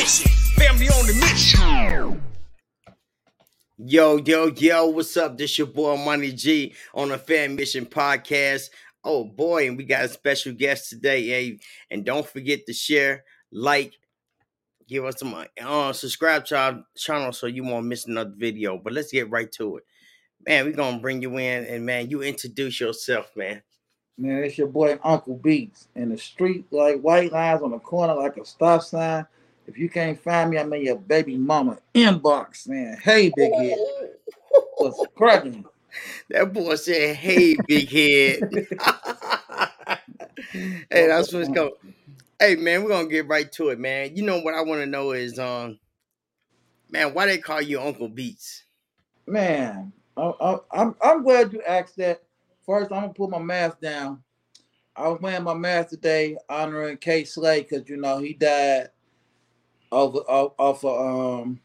mission. Family on the mission. Yo, yo, yo, what's up? This your boy Money G on the Fammission Podcast. Oh boy, and we got a special guest today. Hey, and don't forget to share, like, give us some uh subscribe to our channel so you won't miss another video. But let's get right to it. Man, we're gonna bring you in and man, you introduce yourself, man. Man, it's your boy Uncle Beats in the street, like white lines on the corner, like a stop sign. If you can't find me, I'm in your baby mama inbox, man. Hey, big head. What's cracking? That boy said, "Hey, big head." hey, that's what's going. Hey, man, we're gonna get right to it, man. You know what I want to know is, um, man, why they call you Uncle Beats? Man, I, I, I'm I'm glad you asked that. First, I'm gonna put my mask down. I was wearing my mask today, honoring Kay Slay, because you know he died of of, of um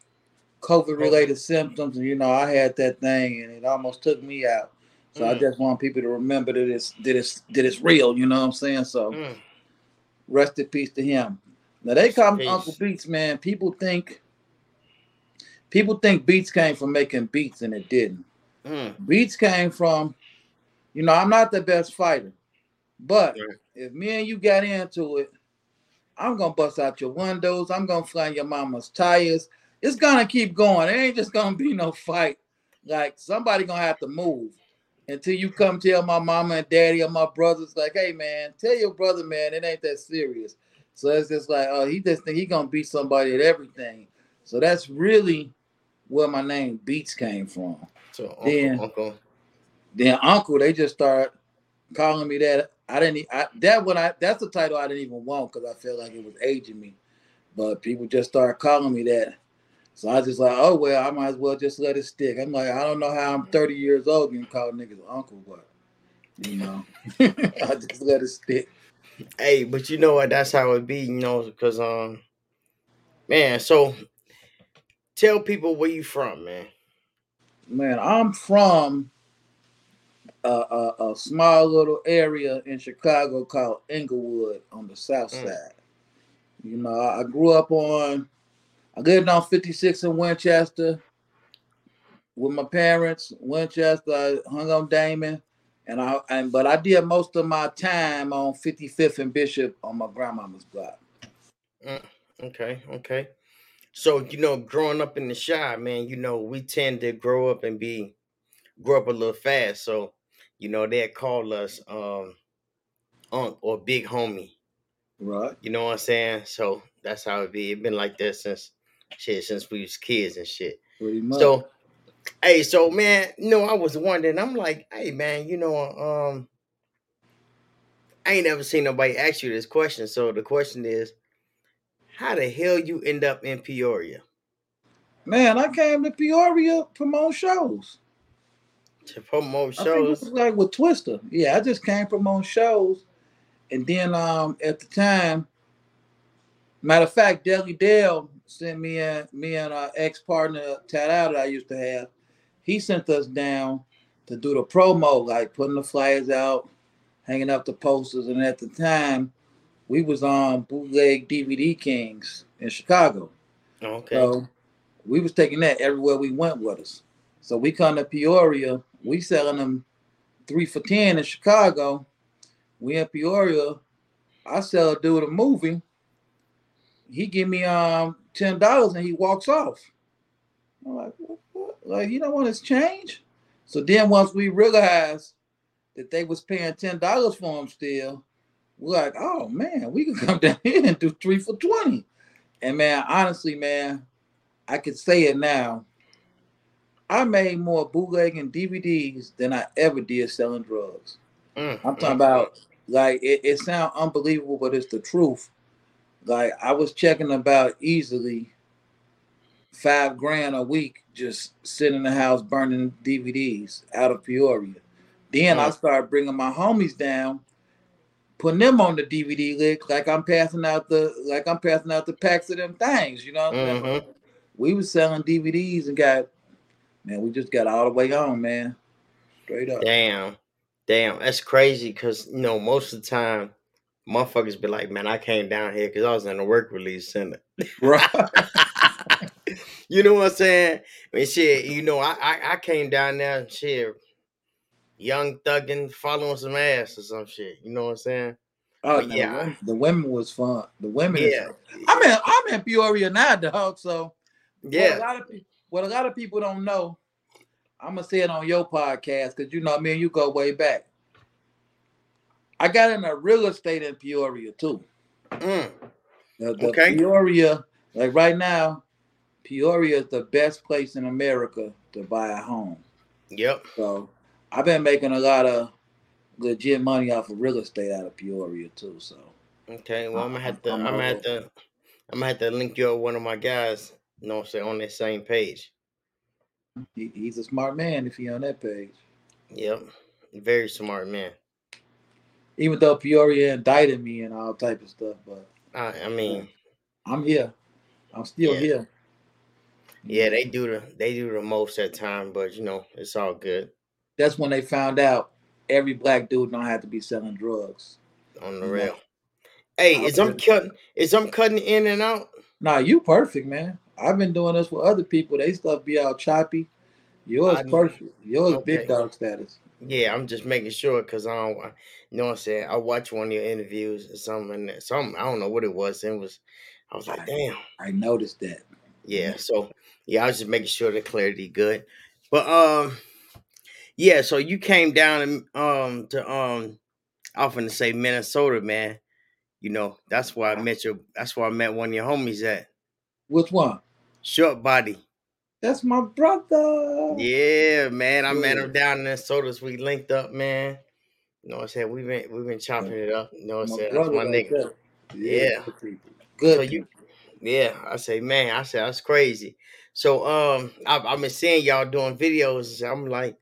COVID related symptoms, and you know I had that thing, and it almost took me out. So I Mm. just want people to remember that it's that it's that it's real. You know what I'm saying? So Mm, rest in peace to him. Now they call me Peace. Uncle Beats, man. People think people think Beats came from making beats, and it didn't. mm, Beats came from, you know, I'm not the best fighter, but Right. if me and you got into it, I'm gonna bust out your windows. I'm gonna fly your mama's tires. It's gonna keep going. It ain't just gonna be no fight. Like somebody gonna have to move until you come tell my mama and daddy or my brothers, like, hey man, tell your brother, man, it ain't that serious. So it's just like, oh, he just think he gonna beat somebody at everything. So that's really where my name Beats came from. So, Uncle, Yeah. Uncle, Then uncle, they just start calling me that. I didn't. I, that one. I that's the title I didn't even want because I felt like it was aging me. But people just started calling me that. So I was just like, oh well, I might as well just let it stick. I'm like, I don't know how I'm 30 years old and call niggas uncle, but you know, I just let it stick. hey, but you know what? That's how it be, you know, because um, man. So, tell people where you from, man. Man, I'm from a, a, a small little area in Chicago called Englewood on the south Mm. side. You know, I grew up on, I lived on 56 in Winchester with my parents. Winchester, I hung on Damen, and I and but I did most of my time on 55th and Bishop on my grandmama's block. Okay, okay. So you know, growing up in the Chi, man, you know, we tend to grow up and be grow up a little fast. So, you know, they call us um Unc or Big Homie. Right. You know what I'm saying? So that's how it be. It been like that since shit, since we was kids and shit. Pretty much. So, hey, so man, you know, I was wondering. I'm like, hey, man, you know, um, I ain't never seen nobody ask you this question. So the question is, how the hell you end up in Peoria man, I came to Peoria promote shows. To promote shows? like with Twista. Yeah, I just came from on shows. And then um at the time, matter of fact, Deli Dale sent me and me and our ex-partner Tad out that I used to have. He sent us down to do the promo, like putting the flyers out, hanging up the posters. And at the time, we was on bootleg DVD Kings in Chicago. Okay. So we was taking that everywhere we went with us. So we come to Peoria, we selling them three for ten in Chicago. We in Peoria. I sell a dude a movie. He give me um ten dollars and he walks off. I'm like, what, what? like you don't want his change? So then once we realized that they was paying ten dollars for him still, we're like, oh man, we can come down here and do three for twenty. And man, honestly, man, I could say it now. I made more bootlegging DVDs than I ever did selling drugs. Mm, I'm talking mm, about like it, it sounds unbelievable, but it's the truth. Like I was checking about easily five grand a week just sitting in the house burning DVDs out of Peoria. Then I Mm. started bringing my homies down, putting them on the DVD lick like I'm passing out the like I'm passing out the packs of them things. You know what I'm saying? mhm. We was selling DVDs and got man, we just got all the way on, man. Straight up. Damn. Damn. That's crazy because, you know, most of the time motherfuckers be like, man, I came down here because I was in the work release center. Right. You know what I'm saying? I mean, shit, you know, I I, I came down there and shit, young thugging, following some ass or some shit. You know what I'm saying? Oh, no, yeah. the, women, the women was fun. The women. is- Yeah. I'm in. I'm in Peoria now, dog. So What a Yeah. lot of people, what a lot of people don't know, I'm gonna say it on your podcast because you know me and you go way back. I got into real estate in Peoria too. Mm. The, the Okay. Peoria, like right now, Peoria is the best place in America to buy a home. Yep. So I've been making a lot of legit money off of real estate out of Peoria too. So Okay. Well, I'm gonna have to. I'm- I'm gonna have to. I'm gonna have to link you up with one of my guys. You know what I'm saying on that same page. he, he's a smart man if he on that page. Yep. Very smart man. Even though Peoria indicted me and all type of stuff, but I, I mean, I'm here. I'm still Yeah. here. yeah, they do the they do the most at time, but you know it's all good That's when they found out every black dude don't have to be selling drugs. on the rail. Hey, is I'm cutting? Is I'm cutting in and out? Nah, you perfect, man. I've been doing this for other people. They stuff be all choppy. Yours I know. perfect. Yours Okay. big dog status. Yeah, I'm just making sure because I don't, you know what I'm saying. I watched one of your interviews or something, and something I don't know what it was. It was, I was like, damn. I noticed that. Yeah. So yeah, I was just making sure the clarity good. But um, yeah. So you came down and um to um, I often to say Minnesota, man. You know that's where I met your. That's where I met one of your homies at Which one? Short Body. That's my brother. Yeah, man. I met him down in Minnesota. So we linked up, man. You know what I'm saying? We've been we've been chopping it up. You know what I'm saying? That's my nigga. there. Yeah. Good. Good. So you, yeah, I say, man, I said that's crazy. So um, I've, I've been seeing y'all doing videos. I'm like,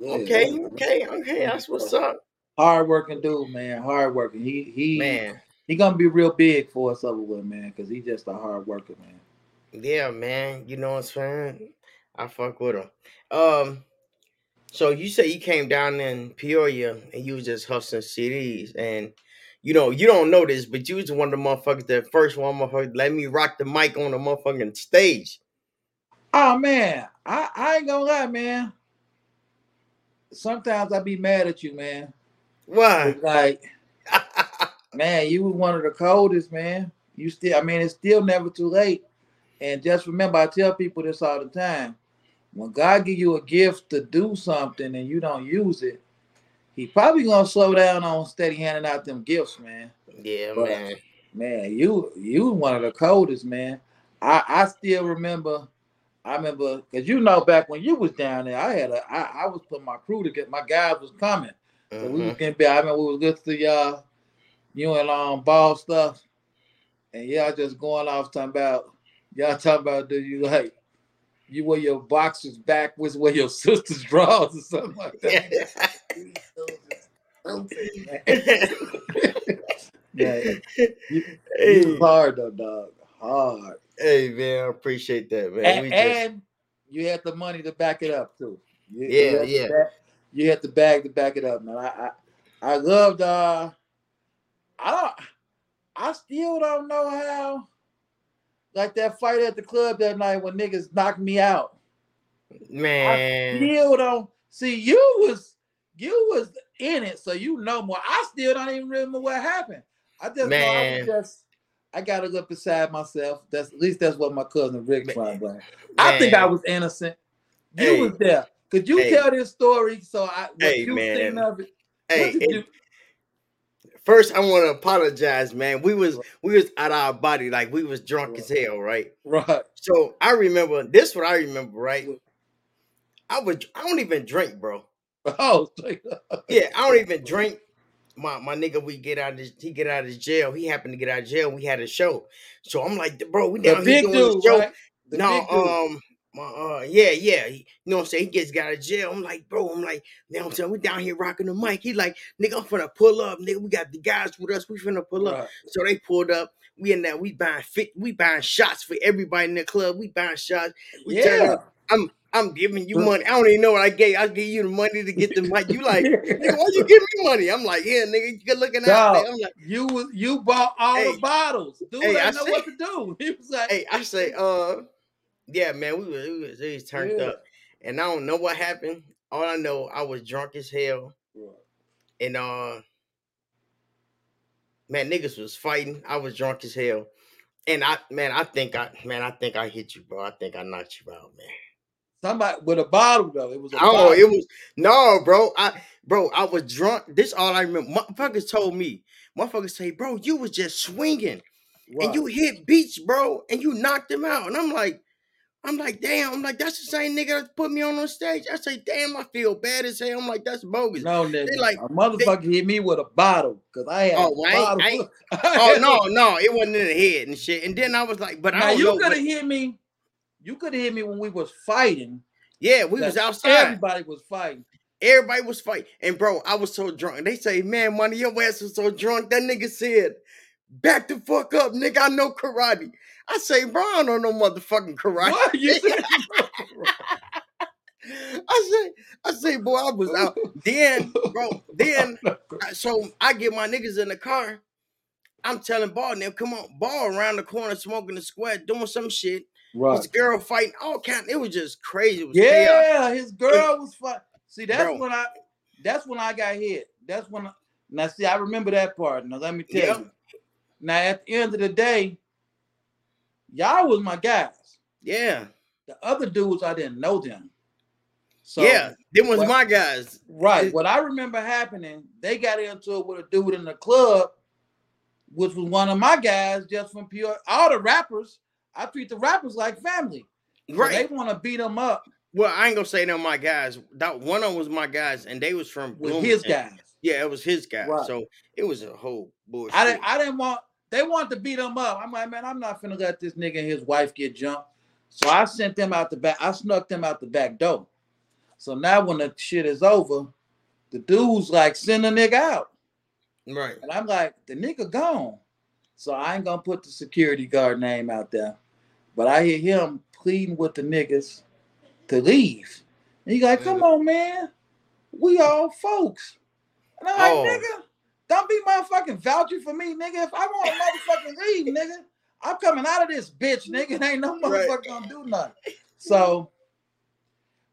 Yeah. okay, okay, okay, that's what's up, Hard working dude, man. Hard working. He he man. he gonna be real big for us over with, man, because he just a hard worker, man. Yeah, man. You know what I'm saying? I fuck with him. Um, so you say you came down in Peoria and you was just hustling CDs, and you know you don't know this, but you was one of the motherfuckers that first one motherfucker let me rock the mic on the motherfucking stage. Oh man, I, I ain't gonna lie, man. Sometimes I be mad at you, man. Why? It's like, man, you was one of the coldest, man. You still, I mean, it's still never too late. And just remember, I tell people this all the time. When God give you a gift to do something and you don't use it, He probably gonna slow down on steady handing out them gifts, man. yeah, But- man. Man, you you one of the coldest, man. I I still remember. I remember because you know back when you was down there, I had a I, I was putting my crew to get my guys was coming. So we was Mhm. getting back. I remember we was good to y'all, you and um ball stuff, and y'all just going off talking about y'all talking about do you like you wear your boxers backwards, wear your sister's drawers or something like that. yeah, you, you hey, was hard though, dog. Hard. hey, man, I appreciate that, man. And, we just, and you had the money to back it up too. You, you Yeah, the yeah. you had the bag to back it up, man. I I, I loved uh I don't I still don't know how like that fight at the club that night when niggas knocked me out. man. I Still don't see you was you was in it, so you know more. I still don't even remember what happened. I just know I Man. was just I gotta look beside myself. That's at least that's what my cousin Rick Man. tried. I think I was innocent. You Hey. was there. Could you Hey. tell this story so I what Hey, you man. think of it? Hey, it- first I want to apologize, man. We was we was out of our body, like we was drunk as hell, right? right. So I remember this. What I remember, right? I was I don't even drink, bro. Oh. Yeah, I don't even drink. My my nigga, we get out of his, he get out of jail. He happened to get out of jail. We had a show, so I'm like, bro, we the here big doing dude, show. right? The no, um, my uh, yeah, yeah. He, you know what I'm saying? He gets got out of jail. I'm like, bro, I'm like, you know what I'm saying? We down here rocking the mic. He like, nigga, I'm finna pull up, nigga. We got the guys with us. We finna pull up. Right. So they pulled up. We in there. We buying fit. We buying shots for everybody in the club. We buying shots. We turn Yeah. up. I'm I'm giving you money. I don't even know what I gave. I gave you the money to get the mic. You like, nigga, why you give me money? I'm like, yeah, nigga, you good looking out. Dog, there. I'm like, you was you bought all Hey. the bottles. Dude Hey, I know what to do. He was like, hey, I say, uh, yeah, man, we was, we was, we was turned Yeah. up, and I don't know what happened. All I know, I was drunk as hell, and uh, man, niggas was fighting. I was drunk as hell, and I, man, I think I, man, I think I hit you, bro. I think I knocked you out, man. somebody with a bottle though. It was a Oh, bottle. it was no, bro. I, bro, I was drunk. This all I remember. Motherfuckers told me. Motherfuckers say, bro, you was just swinging. Right. and you hit beats, bro, and you knocked him out. And I'm like, I'm like, damn, I'm like, that's the same nigga that put me on on stage. I say, damn, I feel bad as hell. I'm like, that's bogus. no nigga. like- a motherfucker hit me with a bottle because I had Oh, a bottle. I I Oh no, no, it wasn't in the head and shit. And then I was like, but I Now don't you know. could have hit me. You could have hit me when we was fighting. yeah, we was outside. Everybody was fighting. Everybody was fighting. And bro, I was so drunk. They say, man, money, your ass was so drunk. That nigga said, back the fuck up, nigga. I know karate. I say, bro, I don't know no motherfucking karate. What you said? I say, I say, boy, I was out. Then, bro, then so I get my niggas in the car. I'm telling Ball now, come on, Ball around the corner smoking the square, doing some shit. right. This girl fighting, all kind. It was just crazy. Was chaos. Yeah, his girl was fighting. See, that's Bro. when I. That's when I got hit. That's when. I, now, see, I remember that part. Now, let me tell Yep. you. Now, at the end of the day, y'all was my guys. Yeah, The other dudes, I didn't know them. So yeah. Them was what- my guys. Right. What I remember happening, they got into it with a dude in the club, which was one of my guys just from pure. All the rappers, I treat the rappers like family. So Right. They want to beat them up Well, I ain't gonna say them my guys. That one of them was my guys, and they was from with his guys. Yeah, it was his guys. Right. So it was a whole bullshit. I didn't. I didn't want. They wanted to beat him up. I'm like, man, I'm not finna let this nigga and his wife get jumped. So I sent them out the back. I snuck them out the back door. So now when the shit is over, the dude's like, send the nigga out. right. And I'm like, the nigga gone. So I ain't gonna put the security guard name out there. But I hear him pleading with the niggas to leave. And he like, come on, man. We all folks. And I'm like, Oh. nigga, don't be motherfucking vouching for me, nigga. If I want a motherfucking leave, nigga, I'm coming out of this bitch, nigga. And ain't no Right. motherfucker gonna do nothing. So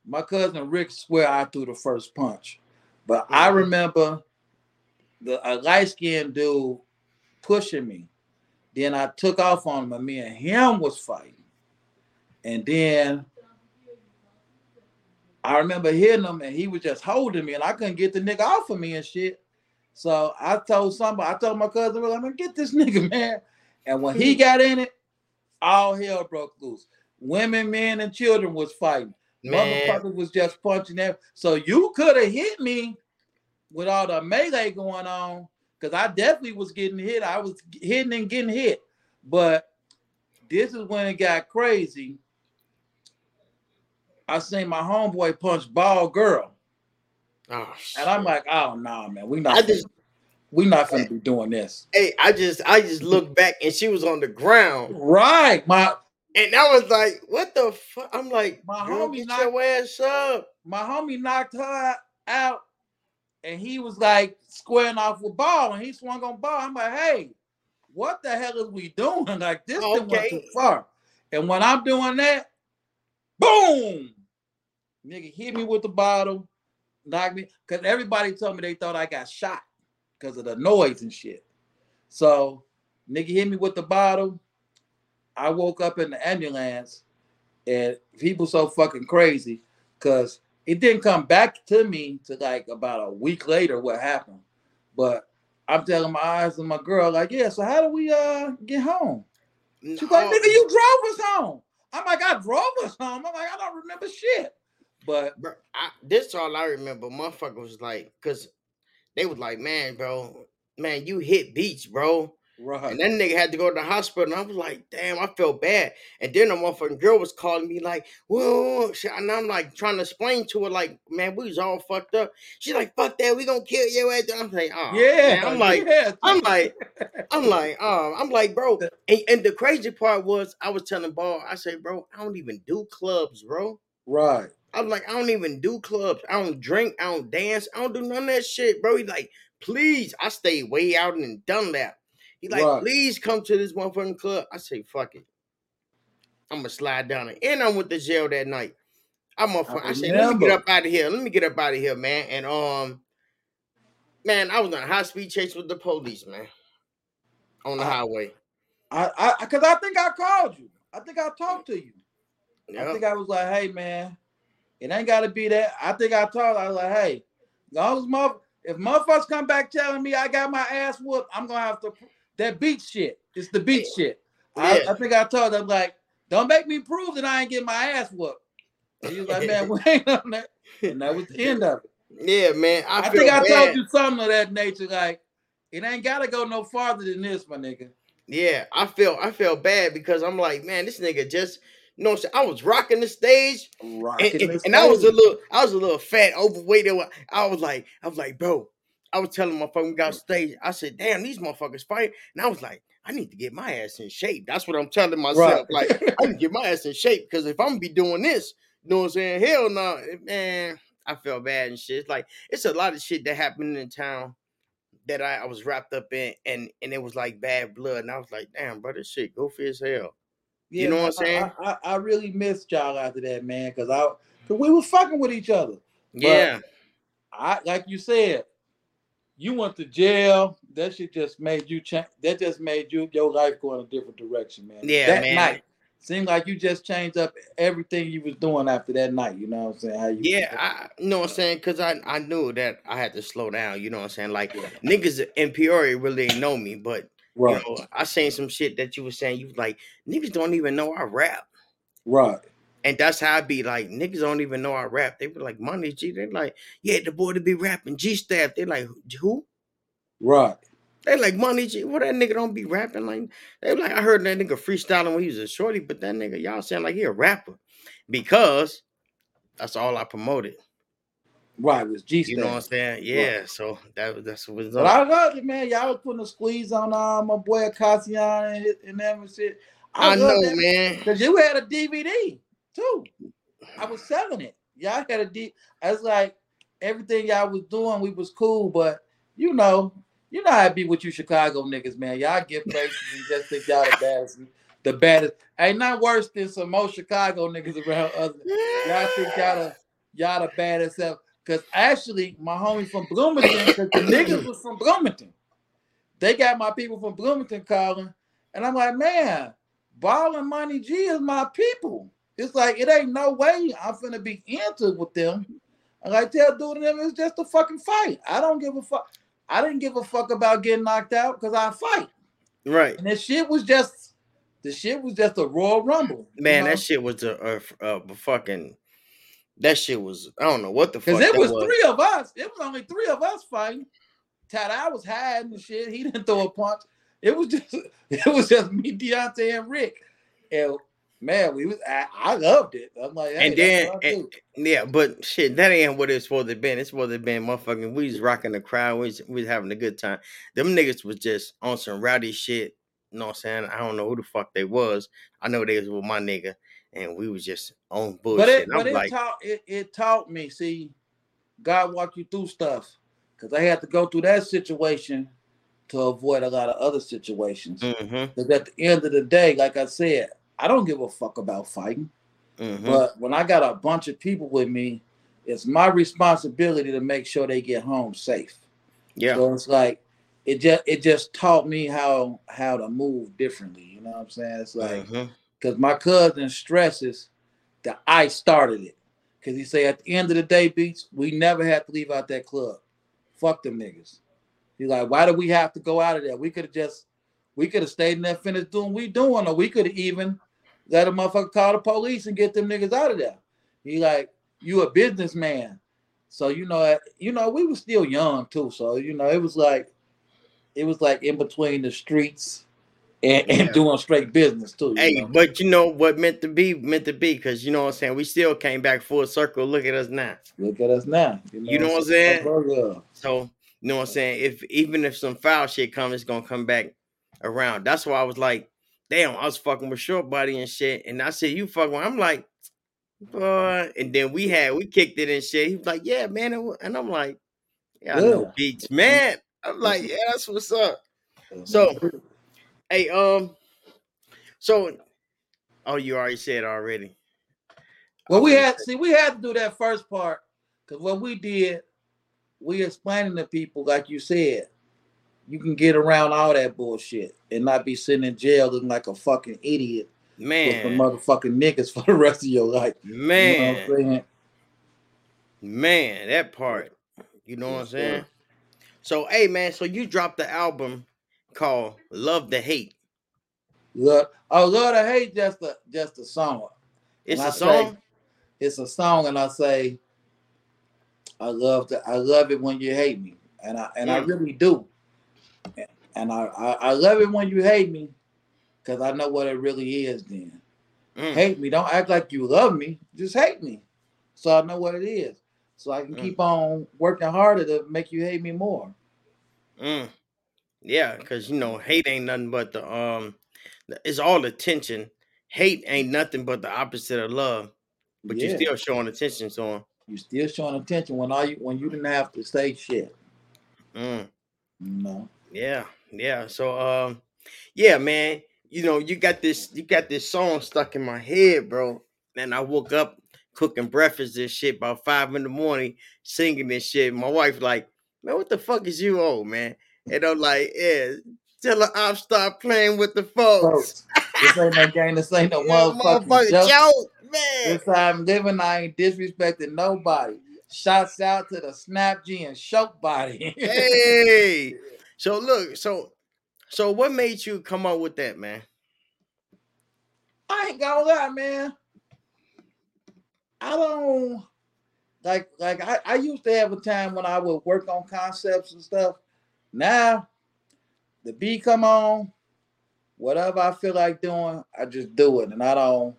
my cousin Rick swear I threw the first punch. But I Mhm. remember the a light skinned dude pushing me. Then I took off on him, and me and him was fighting. And then I remember hitting him, and he was just holding me, and I couldn't get the nigga off of me and shit. So I told somebody, I told my cousin, I'm gonna get this nigga, man. And when he mm-hmm. got in it, all hell broke loose. Women, men, and children was fighting. Man, Motherfuckers was just punching them. So you could have hit me with all the melee going on, because I definitely was getting hit. I was hitting and getting hit. But this is when it got crazy. I seen my homeboy punch ball girl. Oh, And I'm shit. like, oh no, man, we I not just, we not gonna be doing this. hey, I just, I just looked back and she was on the ground, Right. My and I was like, "What the fuck?" I'm like, My homie get knocked- your ass up." my homie knocked her out and he was like squaring off with ball and he swung on ball. I'm like, hey, what the hell is we doing? Like this thing went Okay. too far. And when I'm doing that, boom, nigga hit me with the bottle, knocked me. Cause everybody told me they thought I got shot because of the noise and shit. So nigga hit me with the bottle. I woke up in the ambulance and people so fucking crazy because it didn't come back to me to like about a week later what happened. But I'm telling my eyes and my girl, like, yeah, so how do we uh get home? She's like, nigga, you drove us home. I'm like, I drove us home. I'm like, I don't remember shit. But bro, I, this all I remember. Motherfucker was like, cause they was like, man, bro, man, you hit beats, bro. right. And that nigga had to go to the hospital, and I was like, damn, I felt bad. And then the motherfucking girl was calling me like, whoa, and I'm like trying to explain to her, like, man, we was all fucked up. She's like, fuck that, we gonna kill your ass. I'm like, oh, yeah. man. I'm like, yeah. I'm like, I'm like, um, I'm like, bro. And, and the crazy part was, I was telling Ball, I say, bro, I don't even do clubs, bro. Right. I was like, I don't even do clubs. I don't drink. I don't dance. I don't do none of that shit, bro. He's like, please. I stay way out in Dunlap. He like, Right. please come to this motherfucking club. I say, fuck it. I'm gonna slide down it. And I went to jail that night. I'm a I said, let me get up out of here. Let me get up out of here, man. And um, man, I was on a high speed chase with the police, man. On the I- highway. I, I, cause I think I called you. I think I talked to you. I think I was like, hey man, it ain't gotta be that. I think I told I was like, hey, long as mother, if motherfuckers come back telling me I got my ass whooped, I'm gonna have to that beat shit. It's the beat shit. I, Yeah. I think I told them like, don't make me prove that I ain't getting my ass whooped. And he was like, man, we ain't on that. And that was the end of it. Yeah, man. I, I, think I bad. told you something of that nature. Like, it ain't gotta go no farther than this, my nigga. Yeah, I feel I feel bad because I'm like, man, this nigga just you know what I'm saying? I was rocking the stage and, Rocking and, this and I was a little I was a little fat, overweight. and I was like, I was like, bro, I was telling my we got stage. I said, damn, these motherfuckers fight. And I was like, I need to get my ass in shape. That's what I'm telling myself. Right. Like, I need to get my ass in shape because if I'm gonna be doing this, you know what I'm saying? Hell no, man. I felt bad and shit. It's like it's a lot of shit that happened in town that I, I was wrapped up in, and and it was like bad blood, and I was like, damn, bro, this shit goofy as hell. You know what I'm saying? I, I, I really missed y'all after that, man, because I cause we was fucking with each other. Yeah, I like you said, you went to jail. That shit just made you change. That just made you your life go in a different direction, man. Yeah, that man. night seemed like you just changed up everything you was doing after that night. You know what I'm saying? How you? yeah, I you know what I'm saying, cause I I knew that I had to slow down. You know what I'm saying? Like Yeah. niggas in Peoria really didn't know me, but right, you know, I seen some shit that you was saying. You was like, niggas don't even know I rap. right, And that's how I be like, niggas don't even know I rap. They were like, Money G. They're like, yeah, the boy to be rapping. G Staff. They're like, who? right. They like Money G. What that nigga don't be rapping like? They like I heard that nigga freestyling when he was a shorty, but that nigga y'all sound like he a rapper because that's all I promoted. Right, it was G You know what I'm saying? Yeah. So that was that's what was But. I loved it, man. Y'all was putting a squeeze on uh, my boy Cassian and, and them and shit. I, love know, that. man. Cause you had a DVD too. I was selling it. Y'all had a D. I was like everything y'all was doing, we was cool, but you know, you know how it be with you Chicago niggas, man. Y'all get places and just think y'all the baddest. The baddest. Ain't not worse than some most Chicago niggas around other. Y'all think y'all the y'all the baddest ever. Cause actually, my homie from Bloomington, cause the niggas was from Bloomington. They got my people from Bloomington calling, and I'm like, man, Ball and Money G is my people. It's like it ain't no way I'm finna be into with them. And like tell dude them it's just a fucking fight. I don't give a fuck. I didn't give a fuck about getting knocked out because I fight. Right. And that shit was just the shit was just a Royal Rumble. you Man, know? that shit was a, a, a fucking that shit was I don't know what the fuck Because it that was, three of us. It was only three of us fighting. Tada I was hiding and shit. He didn't throw a punch. It was just it was just me, Deontay, and Rick. And man, we was I, I loved it. I'm like, hey, and then that's what I and- yeah, but shit, that ain't what it's supposed to been. It's supposed to been motherfucking. We was rocking the crowd. We was, we was having a good time. Them niggas was just on some rowdy shit. You know what I'm saying? I don't know who the fuck they was. I know they was with my nigga, and we was just on bullshit. but it but it like, taught it, it taught me. See, God walked you through stuff because I had to go through that situation to avoid a lot of other situations. mm-hmm, Because at the end of the day, like I said, I don't give a fuck about fighting. mm-hmm. But when I got a bunch of people with me, it's my responsibility to make sure they get home safe. yeah, So it's like it just it just taught me how how to move differently. You know what I'm saying? It's like mhm. Because my cousin stresses that I started it. Cause he say at the end of the day, beats, we never had to leave out that club. Fuck them niggas. He's like, why do we have to go out of there? We could have just we could have stayed in there, finished doing we doing, or we could have even let a motherfucker call the police and get them niggas out of there. He like, you a businessman. So you know, you know, we were still young too. So you know, it was like it was like in between the streets and, and Yeah. doing straight business too. Hey, know? but you know what meant to be meant to be because you know what I'm saying. We still came back full circle. Look at us now. Look at us now. You know what I'm saying? So you know what I'm saying. If even if some foul shit comes, it's gonna come back around. That's why I was like, damn, I was fucking with short body and shit, and I said you fucking. I'm like, Boy, and then we had we kicked it and shit. He was like, "Yeah, man," and I'm like, "Yeah, I know beats, man." I'm like, "Yeah, that's what's up." So, hey, um, so, oh, you already said already. Well, we had see we had to do that first part because what we did, we explaining to people like you said, you can get around all that bullshit and not be sitting in jail looking like a fucking idiot with the man, motherfucking niggas for the rest of your life. You know man, what I'm saying? man, that part. You know what I'm saying? So, hey, man, so you dropped the album called "Love to Hate." Love, oh, love to hate just a just a song. It's And a I say- song. It's a song, and I say, I love to, I love it when you hate me, and I and I Mm. really do, and I I, I love it when you hate me, because I know what it really is. Then Mm, hate me, don't act like you love me, just hate me, so I know what it is, so I can Mm. keep on working harder to make you hate me more. mm. Yeah, because you know, hate ain't nothing but the um, it's all attention. Hate ain't nothing but the opposite of love, but you Yeah. still showing attention to him. You still showing attention when all you when you didn't have to say shit. Mm. Know. Yeah, yeah. So um yeah, man, you know, you got this you got this song stuck in my head, bro. And I woke up cooking breakfast and shit about five in the morning, singing this shit. My wife like, man, what the fuck is you old, man? And I'm like, yeah, tell her I'll stop playing with the folks. Folks, this ain't no game. This ain't no motherfucking motherfucking joke. joke, man. This time living, I ain't disrespecting nobody. Shouts out to the Snap G and Short Body. Hey. So look, so so what made you come up with that, man? I ain't gonna lie, man. I don't like like I, I used to have a time when I would work on concepts and stuff. Now the beat come on, whatever I feel like doing, I just do it. And I don't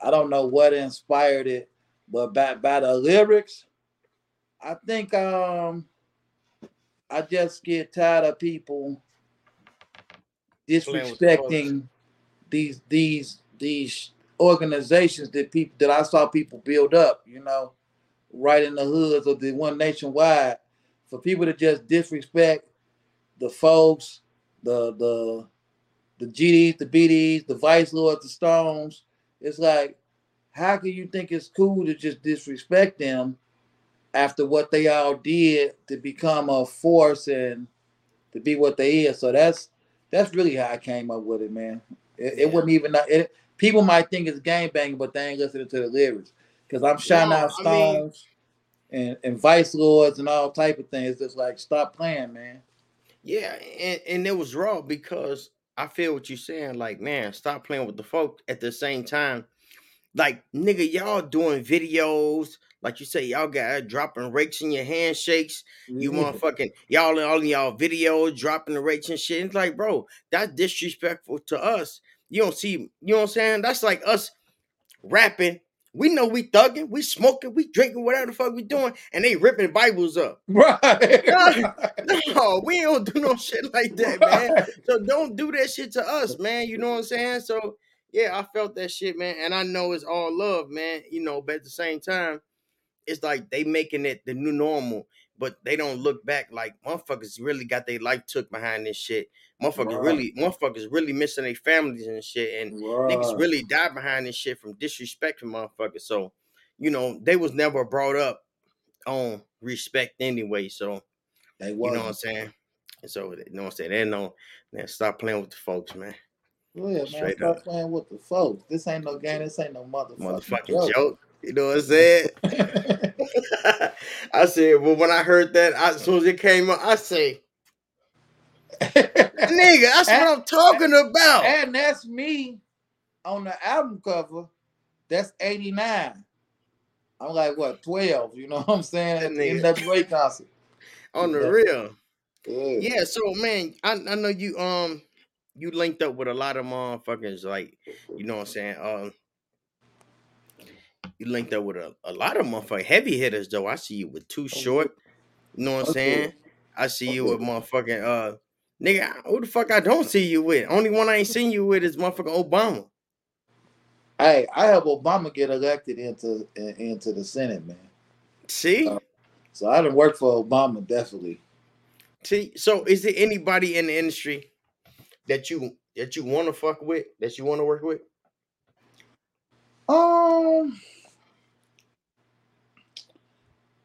I don't know what inspired it, but by by the lyrics, I think um I just get tired of people Playing with the folks. disrespecting these these these organizations that people that I saw people build up, you know, right in the hoods of the one nationwide. For people to just disrespect the folks, the the the GDs, the BDs, the Vice Lords, the Stones, it's like, how can you think it's cool to just disrespect them after what they all did to become a force and to be what they is? So that's that's really how I came up with it, man. It, Yeah. it wasn't even it, people might think it's game banging, but they ain't listening to the lyrics. Cause I'm shouting No, out I mean- Stones and, and Vice Lords and all type of things. It's like stop playing, man. Yeah, and, and it was raw because I feel what you're saying. Like, man, stop playing with the folk. At the same time, like, nigga, y'all doing videos. Like you say, y'all got uh, dropping rakes in your handshakes. You Yeah. motherfucking y'all in all of y'all videos dropping the rakes and shit. It's like, bro, that's disrespectful to us. You don't see, you know what I'm saying? That's like us rapping. We know we thugging, we smoking, we drinking, whatever the fuck we doing, and they ripping Bibles up. Right. No, we don't do no shit like that, man. So don't do that shit to us, man. You know what I'm saying? So yeah, I felt that shit, man. And I know it's all love, man. You know, but at the same time, it's like they making it the new normal, but they don't look back like motherfuckers really got their life took behind this shit. Motherfuckers Right. really, motherfuckers really missing their families and shit, and niggas really die behind this shit from disrespecting motherfuckers. So, you know, they was never brought up on respect anyway. So They you know what I'm saying? And so you know what I'm saying? They know man, stop playing with the folks, man. Yeah, man. Stop up. playing with the folks. This ain't no game. This ain't no motherfucking, Motherfucking joke. joke. You know what I'm saying? I said, well, when I heard that, I, as soon as it came up, I say, nigga, that's what I'm talking about. and that's me on the album cover. That's 89. I'm like, what, 12? You know what I'm saying? At the NWA concert. On the Yeah. real. Yeah. Yeah, so man, I, I know you um you linked up with a lot of motherfuckers, like, you know what I'm saying? Um you linked up with a, a lot of motherfucking heavy hitters though. I see you with too short. You know what I'm Okay. saying? I see you with motherfucking uh nigga, who the fuck I don't see you with? Only one I ain't seen you with is motherfucking Obama. Hey, I have Obama get elected into into the Senate, man. See, Uh, So I didn't work for Obama, definitely. see. So, is there anybody in the industry that you that you want to fuck with, that you want to work with? Um,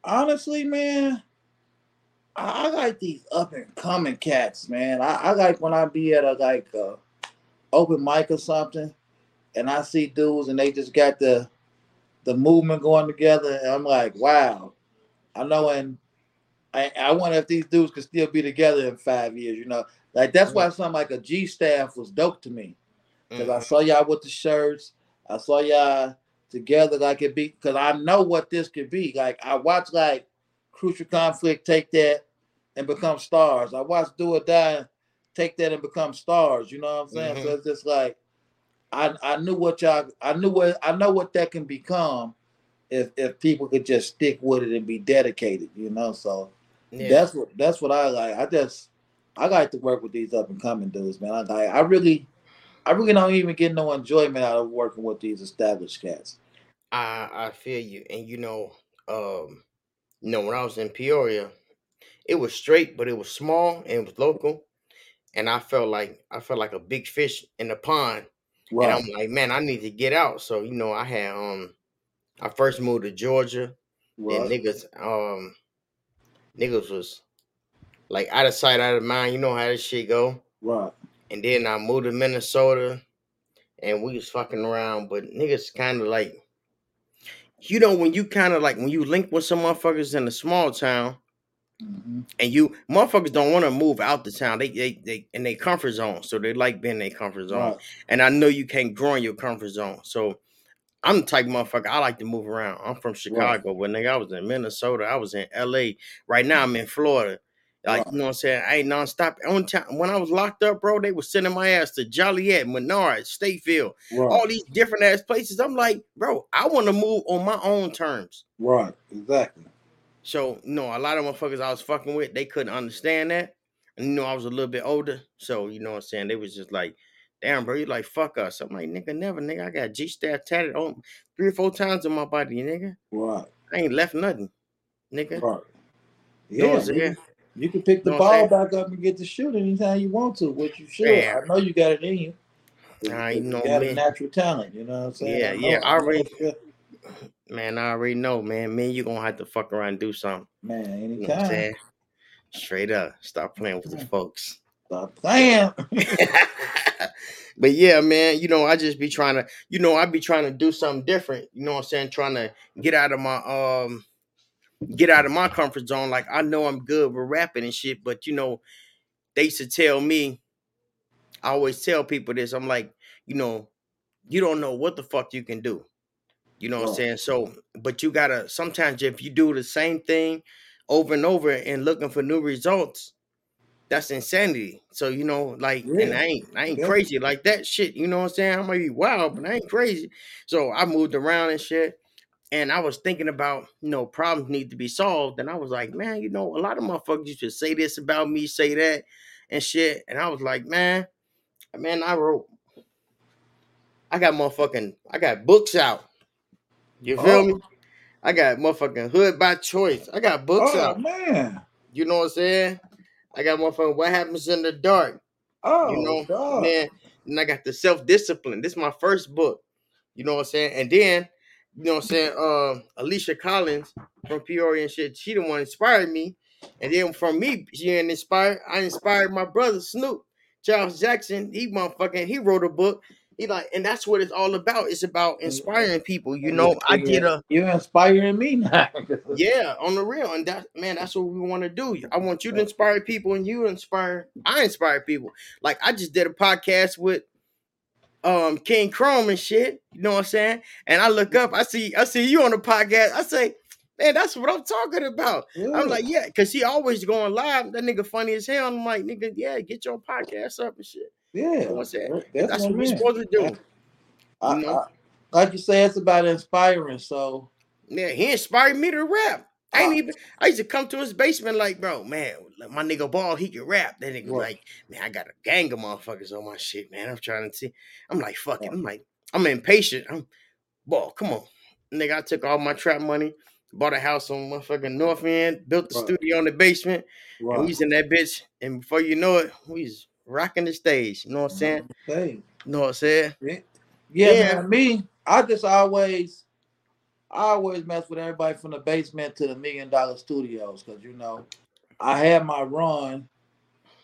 honestly, man, I, I like these up and coming cats, man. I, I like when I be at a like uh, open mic or something, and I see dudes and they just got the the movement going together, and I'm like, wow. I know, and I, I wonder if these dudes could still be together in five years. You know, like that's why something like a G staff was dope to me because I Mhm. saw y'all with the shirts. I saw y'all together like it be because I know what this could be. Like I watched like Crucial Conflict take that and become stars. I watched Do or Die take that and become stars. You know what I'm saying? So Mhm. it's just like I I knew what y'all I knew what I know what that can become if if people could just stick with it and be dedicated. You know, so Yeah. that's what that's what I like. I just I like to work with these up and coming dudes, man. I like I really I really don't even get no enjoyment out of working with these established cats. I I feel you, and you know, um, you know, when I was in Peoria, it was straight, but it was small and it was local, and I felt like I felt like a big fish in the pond, and I'm like, man, I need to get out. So you know, I had um, I first moved to Georgia, and Right. niggas um, niggas was like out of sight, out of mind. You know how this shit go. Right. And then I moved to Minnesota, and we was fucking around, but niggas kind of like, you know, when you kind of like when you link with some motherfuckers in a small town, hmm and you motherfuckers don't want to move out the town, they they they in their comfort zone, so they like being in their comfort zone. Right. And I know you can't grow in your comfort zone, so I'm the type of motherfucker I like to move around. I'm from Chicago, but nigga, I was in Minnesota, I was in L.A. Right now, I'm in Florida. Like you know what I'm saying? I ain't nonstop. On time when I was locked up, bro, they was sending my ass to Joliet, Menard, Stateville, Right. all these different ass places. I'm like, bro, I want to move on my own terms. Right. Exactly. So, you know, a lot of motherfuckers I was fucking with, they couldn't understand that. And you know, I was a little bit older. So, you know what I'm saying? They was just like, damn, bro, you like fuck us. I'm like, nigga, never, nigga. I got G staff tatted on three or four times on my body, nigga. Right. I ain't left nothing, nigga. Right. You know Yeah. what I'm saying? You, you can pick the Know ball back up and get to shoot anytime you want to, which you should. I know you got it in you. I you know got me. a natural talent. You know what I'm saying? Yeah, know- yeah, I already- Man, I already know, man. Me and you gonna have to fuck around and do something. Man, You know I'm anytime. saying? Straight up. Stop playing with the folks. Stop playing. but yeah, man, you know, I just be trying to, you know, I be trying to do something different. You know what I'm saying? Trying to get out of my um get out of my comfort zone. Like I know I'm good with rapping and shit, but you know, they used to tell me, I always tell people this. I'm like, you know, you don't know what the fuck you can do. You know what I'm saying? So, but you gotta sometimes if you do the same thing over and over and looking for new results, that's insanity. So, you know, like, and I ain't I ain't Yeah. crazy like that shit. You know what I'm saying? I might be wild, but I ain't crazy. So I moved around and shit. And I was thinking about, you know, problems need to be solved. And I was like, man, you know, a lot of motherfuckers used to say this about me, say that and shit. And I was like, man, man, I wrote, I got motherfucking, I got books out. You oh. feel Oh. me? I got motherfucking hood by choice. I got books oh out. man. You know what I'm saying? I got motherfucking what happens in the dark. Oh you know, God. then and I got the self discipline. This is my first book. You know what I'm saying? And then, you know what I'm saying? Uh, Alicia Collins from Peoria and shit. She the one inspired me. And then from me, she ain't inspired. I inspired my brother Snoop, Charles Jackson. He motherfucking he wrote a book. He like, and that's what it's all about. It's about inspiring people. You know, I did a You're inspiring me now. yeah, on the real, and that man, that's what we want to do. I want you to inspire people, and you inspire. I inspire people. Like I just did a podcast with um King Chrome and shit. You know what I'm saying? And I look up, I see, I see you on the podcast. I say, man, that's what I'm talking about. I'm like, yeah, because he always going live. That nigga funny as hell. I'm like, nigga, yeah, get your podcast up and shit. yeah, You know what I'm saying? that's, That's what we're supposed to do. I- you know? I- like you say, it's about inspiring. So Yeah, he inspired me to rap. I ain't even. I used to come to his basement like, bro, man, like, my nigga Ball, he can rap. That nigga Right. like, man, I got a gang of motherfuckers on my shit, man. I'm trying to see. I'm like, fuck it. I'm like, I'm impatient. I'm, Ball, come on, nigga. I took all my trap money, bought a house on motherfucking North End, built the Right. studio in the basement, and we Right. was in that bitch. And before you know it, we was rocking the stage. You know what I'm saying? Okay. You know what I'm saying? Yeah, yeah, Yeah. man. Me, I just always, I always mess with everybody from the basement to the million dollar studios because you know, I had my run.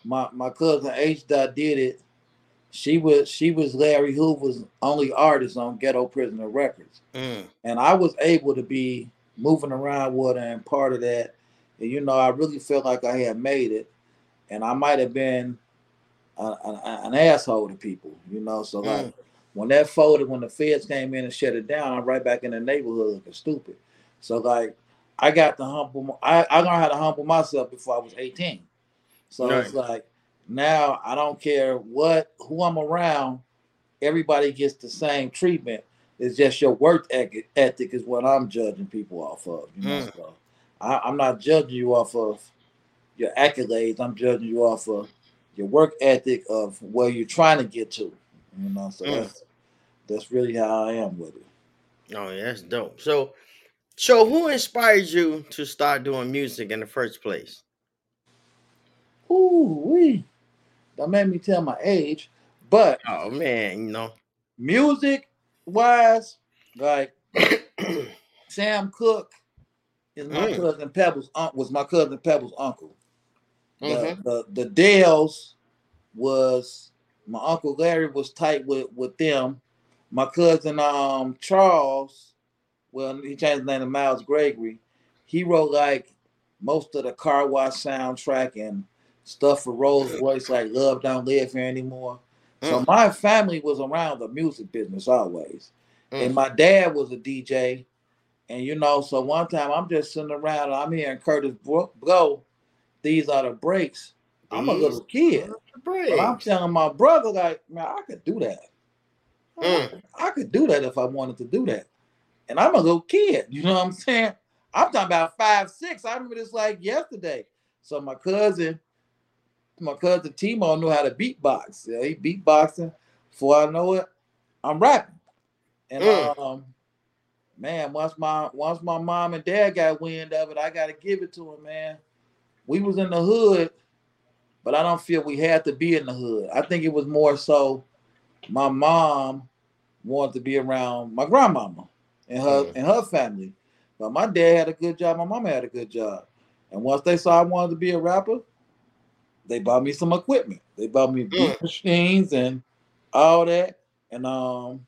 My my cousin H dot did it. She was she was Larry Hoover's only artist on Ghetto Prisoner Records, Mm, and I was able to be moving around with her and part of that. And you know, I really felt like I had made it, and I might have been a, a- an asshole to people, you know. So like Mm. when that folded, when the feds came in and shut it down, I'm right back in the neighborhood looking stupid. So like I got to humble. I I learned how to humble myself before I was 18. So it's like now I don't care what who I'm around. Everybody gets the same treatment. It's just your work ethic, ethic is what I'm judging people off of. You know, Mm. so I, I'm not judging you off of your accolades. I'm judging you off of your work ethic of where you're trying to get to. You know, so Mm. that's that's really how I am with it. Oh, yeah, that's dope. So, so who inspired you to start doing music in the first place? Ooh, wee. That made me tell my age. But Oh man, you know. music wise, like Sam Cooke is my Mm. cousin Pebbles uncle was my cousin Pebbles uncle. The, Mhm. the the Dells was my uncle Larry was tight with with them. My cousin um Charles, well he changed his name to Miles Gregory. He wrote like most of the car wash soundtrack and stuff for Rose Royce like Love Don't Live Here Anymore. So Mm. my family was around the music business always. And Mm. my dad was a DJ. And you know, so one time I'm just sitting around and I'm hearing Curtis Bro- go, these are the breaks. I'm a little kid. But I'm telling my brother, like, man, I could do that. Mm. I could do that if I wanted to do that. And I'm a little kid, you know what I'm saying? I'm talking about five, six. I remember this like yesterday. So my cousin, my cousin Timo knew how to beatbox. Yeah, he beatboxing. Before I know it, I'm rapping. And Mm. um, man, once my once my mom and dad got wind of it, I gotta give it to him, man. We was in the hood, but I don't feel we had to be in the hood. I think it was more so my mom wanted to be around my grandmama and her Mm. and her family. But my dad had a good job, my mama had a good job. And once they saw I wanted to be a rapper, they bought me some equipment. They bought me beat Mm. machines and all that. And um,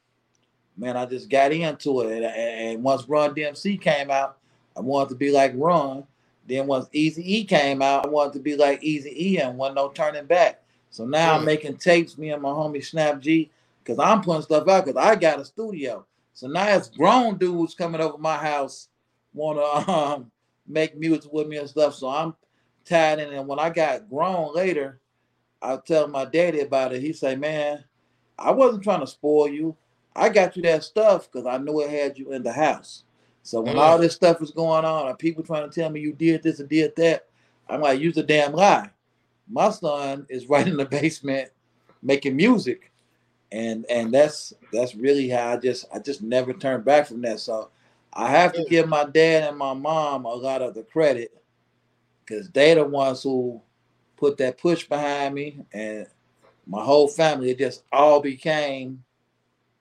man, I just got into it. And, and- once Run DMC came out, I wanted to be like Run. Then once Easy E came out, I wanted to be like Easy E and wasn't no turning back. So now I'm Mm. making tapes, me and my homie Snap G, because I'm putting stuff out because I got a studio. So now it's grown dudes coming over my house, want to um, make music with me and stuff. So I'm tied in. And when I got grown later, I tell my daddy about it. He say, "Man, I wasn't trying to spoil you. I got you that stuff because I knew it had you in the house. So when Mm. all this stuff is going on and people trying to tell me you did this and did that, I'm like, use a damn lie. My son is right in the basement making music. And and that's that's really how I just I just never turned back from that. So I have to give my dad and my mom a lot of the credit because they the ones who put that push behind me and my whole family. It just all became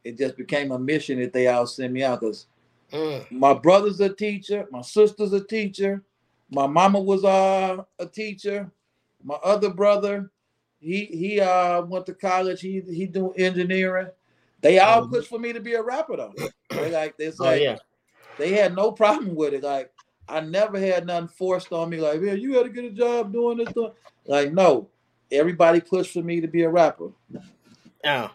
it just became a mission that they all sent me out because Mm. my brother's a teacher, my sister's a teacher, my mama was uh, a teacher, my other brother, he he uh went to college, he he doing engineering. They all Mhm. pushed for me to be a rapper though. They like it's Oh like yeah. they had no problem with it. Like I never had nothing forced on me. Like, man, you got to get a job doing this. Doing. Like, no, everybody pushed for me to be a rapper. Oh,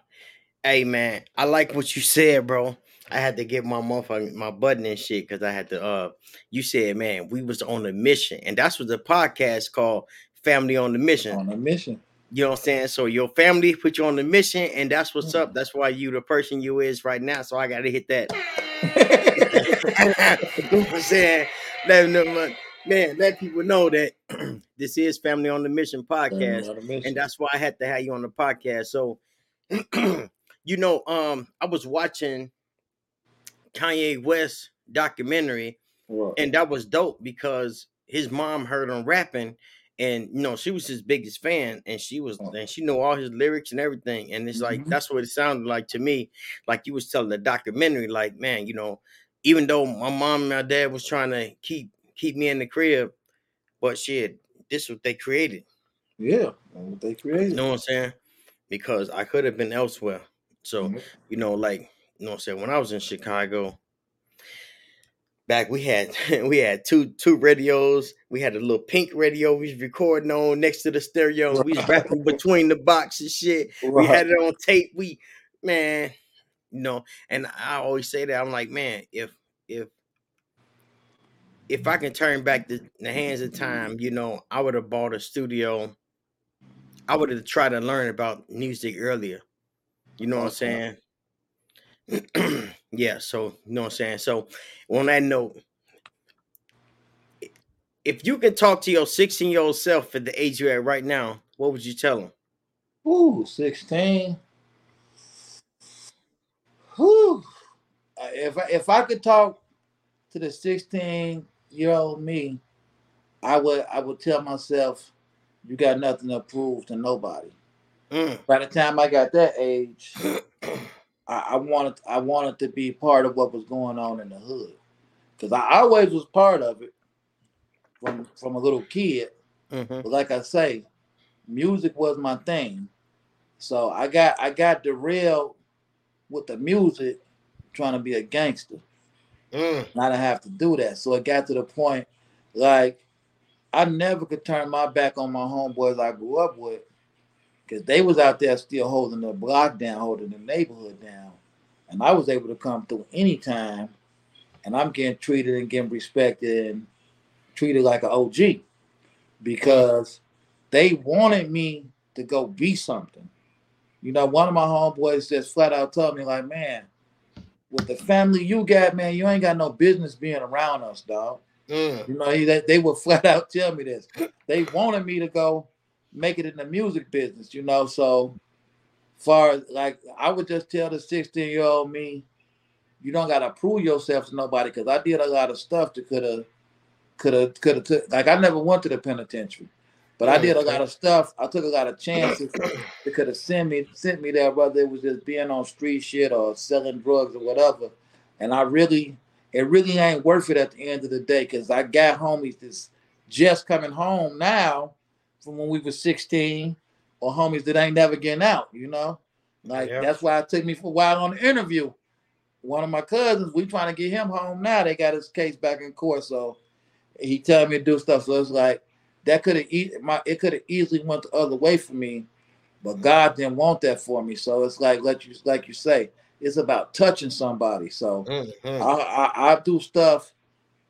hey man, I like what you said, bro. I had to get my motherfucking my button and shit because I had to. Uh, you said, man, we was on a mission, and that's what the podcast called "Family on the Mission." On a mission. You know what I'm saying? So your family put you on the mission, and that's what's up. That's why you the person you is right now. So I got to hit that. you know what I'm saying? Let them man, let people know that this is Family on the Mission podcast On a mission. and that's why I had to have you on the podcast. So you know, um, I was watching Kanye West documentary, Right. and that was dope because his mom heard him rapping, and you know she was his biggest fan, and she was Oh. and she knew all his lyrics and everything, and it's like Mhm. that's what it sounded like to me, like you was telling the documentary, like man, you know, even though my mom and my dad was trying to keep keep me in the crib, but shit, this is what they created. yeah, what they created. You know what I'm saying? Because I could have been elsewhere. So, Mhm. you know, like, you know what I'm saying? When I was in Chicago, back we had we had two two radios. We had a little pink radio we was recording on next to the stereo. and We was rapping between the box and shit. We had it on tape. We man, you know, and I always say that I'm like, man, if if if I can turn back the, the hands of time, you know, I would have bought a studio. I would have tried to learn about music earlier. You know what I'm uh-huh. saying? yeah, so you know what I'm saying. So on that note, if you could talk to your 16 year old self at the age you're at right now, what would you tell him? Ooh, 16. Whew. Uh, If I, if I could talk to the 16 year old me, I would I would tell myself, you got nothing to prove to nobody. Mm, By the time I got that age, I, I wanted I wanted to be part of what was going on in the hood. Cause I always was part of it from from a little kid. mhm, But like I say, music was my thing. So I got I got derailed with the music trying to be a gangster. mm, And I didn't have to do that. So it got to the point like I never could turn my back on my homeboys I grew up with because they was out there still holding the block down, holding the neighborhood down. And I was able to come through anytime and I'm getting treated and getting respected and treated like an OG because they wanted me to go be something. You know, one of my homeboys just flat out told me, like, man, with the family you got, man, you ain't got no business being around us, dog. mm, You know, he, they, they would flat out tell me this. They wanted me to go make it in the music business, you know. So far as like I would just tell the 16 year old me, you don't gotta prove yourself to nobody because I did a lot of stuff that could have could have could have took like I never went to the penitentiary. But I did a lot of stuff. I took a lot of chances that could have sent me sent me there, whether it was just being on street shit or selling drugs or whatever. And I really, it really ain't worth it at the end of the day because I got homies that's just coming home now from when we were 16 or homies that ain't never getting out, you know? Like Yeah. that's why it took me for a while on the interview. One of my cousins, we trying to get him home now. They got his case back in court. So he telling me to do stuff. So it's like that could have e- my it could have easily went the other way for me, but God didn't want that for me. So it's like let you like you say, it's about touching somebody. So mm, mm. I, I I do stuff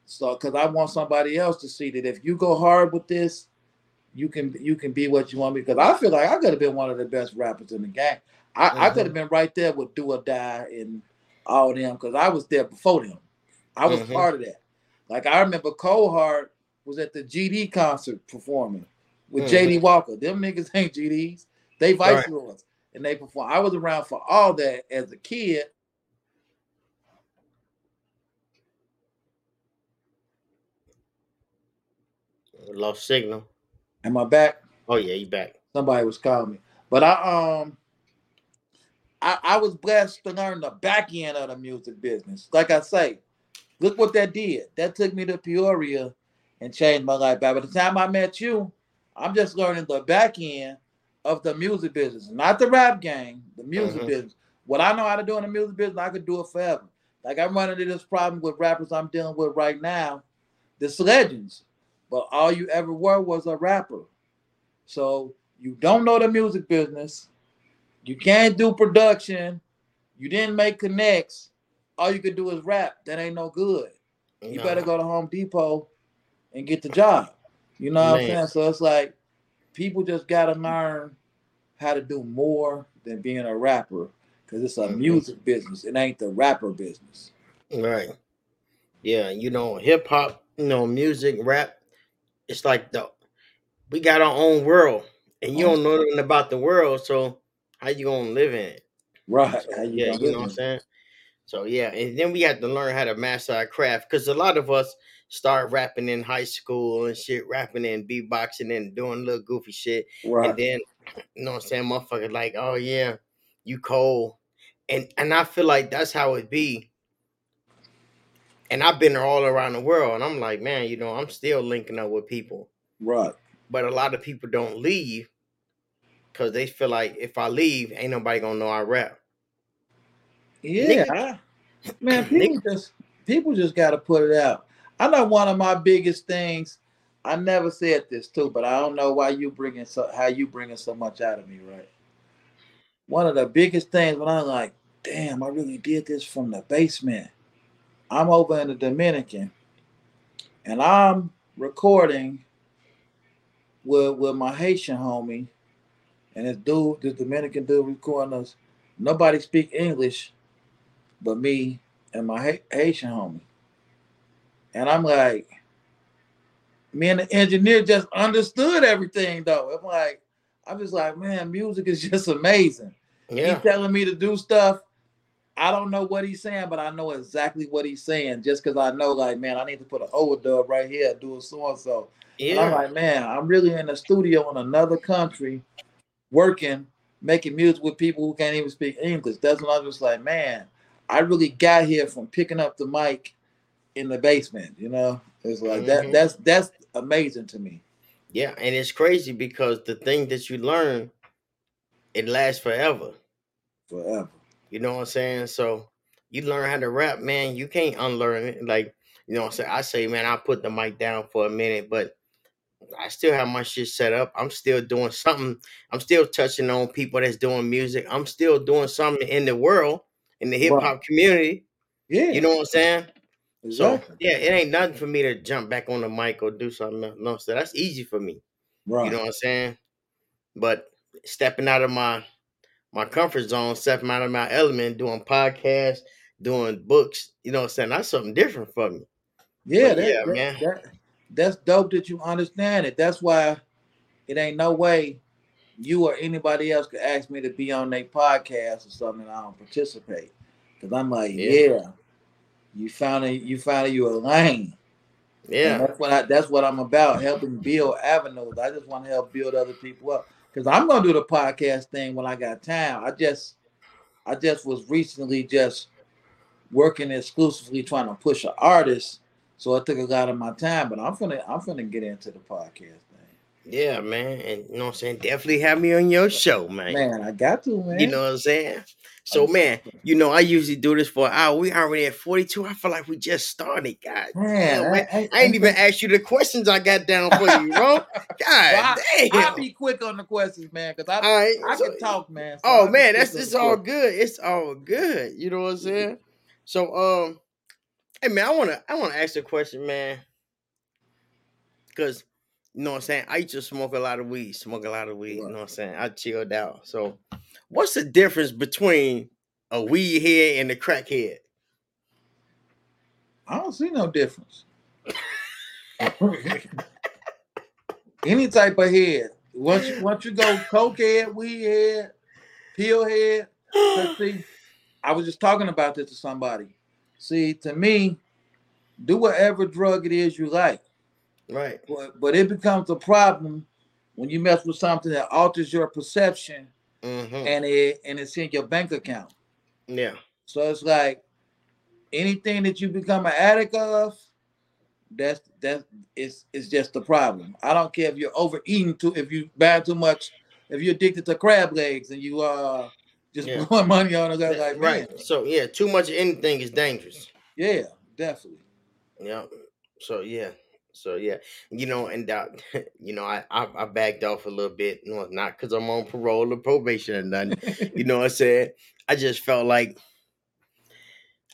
so because I want somebody else to see that if you go hard with this, you can you can be what you want to be. Because I feel like I could have been one of the best rappers in the game. I, I Mhm. could have been right there with Do or Die and all them because I was there before them. I was Mhm. part of that. Like I remember Cole Hart was at the GD concert performing with Mhm. JD Walker. Them niggas ain't GDs. They vice Right. lords. And they perform. I was around for all that as a kid. Lost signal. Am I back? Oh yeah, you back. Somebody was calling me. But I um I, I was blessed to learn the back end of the music business. Like I say, look what that did. That took me to Peoria and changed my life. By the time I met you, I'm just learning the back end of the music business, not the rap game, the music Mhm. business. What I know how to do in the music business, I could do it forever. Like I'm running into this problem with rappers I'm dealing with right now. This legends, but all you ever were was a rapper. So you don't know the music business. You can't do production. You didn't make connects. All you could do is rap. That ain't no good. You better go to Home Depot and get the job. You know what I'm saying? So it's like people just gotta learn how to do more than being a rapper because it's a Mhm. music business. It ain't the rapper business. Right. Yeah, you know, hip hop, you know, music, rap, it's like the we got our own world. And you don't know nothing about the world, so how you gonna live in it? Right. So, you yeah, you know what I'm saying. So yeah, and then we had to learn how to master our craft because a lot of us start rapping in high school and shit, rapping and beatboxing and doing little goofy shit, Right. and then you know what I'm saying, motherfucker, like, oh yeah, you cold, and and I feel like that's how it be. And I've been all around the world, and I'm like, man, you know, I'm still linking up with people, Right. but a lot of people don't leave because they feel like if I leave, ain't nobody gonna know I rap. Yeah. I- man, people just people just gotta put it out. I know one of my biggest things. I never said this too, but I don't know why you bringing so how you bringing so much out of me, right? One of the biggest things when I'm like, damn, I really did this from the basement. I'm over in the Dominican, and I'm recording with with my Haitian homie, and this dude, this Dominican dude recording us. Nobody speak English, but me and my Ha- Haitian homie. And I'm like, me and the engineer just understood everything though. I'm like, I'm just like, man, music is just amazing. Yeah, He's telling me to do stuff. I don't know what he's saying, but I know exactly what he's saying just because I know, like, man, I need to put an overdub right here, do a so and so. And I'm like, man, I'm really in the studio in another country, working, making music with people who can't even speak English. That's when I'm just like, man, I really got here from picking up the mic in the basement. You know, it's like Mhm. that. That's that's amazing to me. yeah, and it's crazy because the thing that you learn, it lasts forever. Forever. You know what I'm saying? So you learn how to rap, man. You can't unlearn it. Like, you know what I'm saying? I say, man, I put the mic down for a minute, but I still have my shit set up. I'm still doing something. I'm still touching on people that's doing music. I'm still doing something in the world, in the hip hop community. Yeah. You know what I'm saying? So yeah, it ain't nothing for me to jump back on the mic or do something else. No, so that's easy for me. right. You know what I'm saying? But stepping out of my my comfort zone, stepping out of my element, doing podcasts, doing books, you know what I'm saying? That's something different for me. Yeah, that, yeah, that- man. that- that's dope that you understand it. That's why it ain't no way you or anybody else could ask me to be on their podcast or something and I don't participate. Cause I'm like, Yeah. yeah, you found it, you found you a lane. And Yeah. that's what I that's what I'm about, helping build avenues. I just want to help build other people up. Cause I'm gonna do the podcast thing when I got time. I just I just was recently just working exclusively trying to push an artist. So I took a lot of my time, but I'm gonna I'm gonna get into the podcast thing. Yeah, man. And you know what I'm saying? Definitely have me on your show, man. Man, I got to, man. You know what I'm saying? So man, you know, I usually do this for an hour. We already at 42. I feel like we just started, God. man, damn, man. I, I ain't even asked you the questions I got down for you, bro. God Well, damn. I'll be quick on the questions, man, because I right. I so- can talk, man. so Oh man, that's it's all questions. good. It's all good. You know what I'm saying? So um hey man, I wanna I wanna ask a question, man. Cause you know what I'm saying? I used to smoke a lot of weed, smoke a lot of weed, you know what I'm saying? I chilled out. So what's the difference between a weed head and a crack head? I don't see no difference. Any type of head. Once you once you go coke head, weed head, pill head. see, I was just talking about this to somebody. See, to me, do whatever drug it is you like. Right. But but it becomes a problem when you mess with something that alters your perception Mm-hmm. and it and it's in your bank account. Yeah. So it's like anything that you become an addict of, that's that's it's it's just a problem. I don't care if you're overeating too, if you buy too much, if you're addicted to crab legs and you uh just Yeah. blowing money on it, like, like right. So yeah, too much of anything is dangerous. yeah, definitely. Yeah. So yeah. So yeah, you know, and uh, you know, I, I I backed off a little bit. No, not because I'm on parole or probation or nothing. you know what I'm saying? I just felt like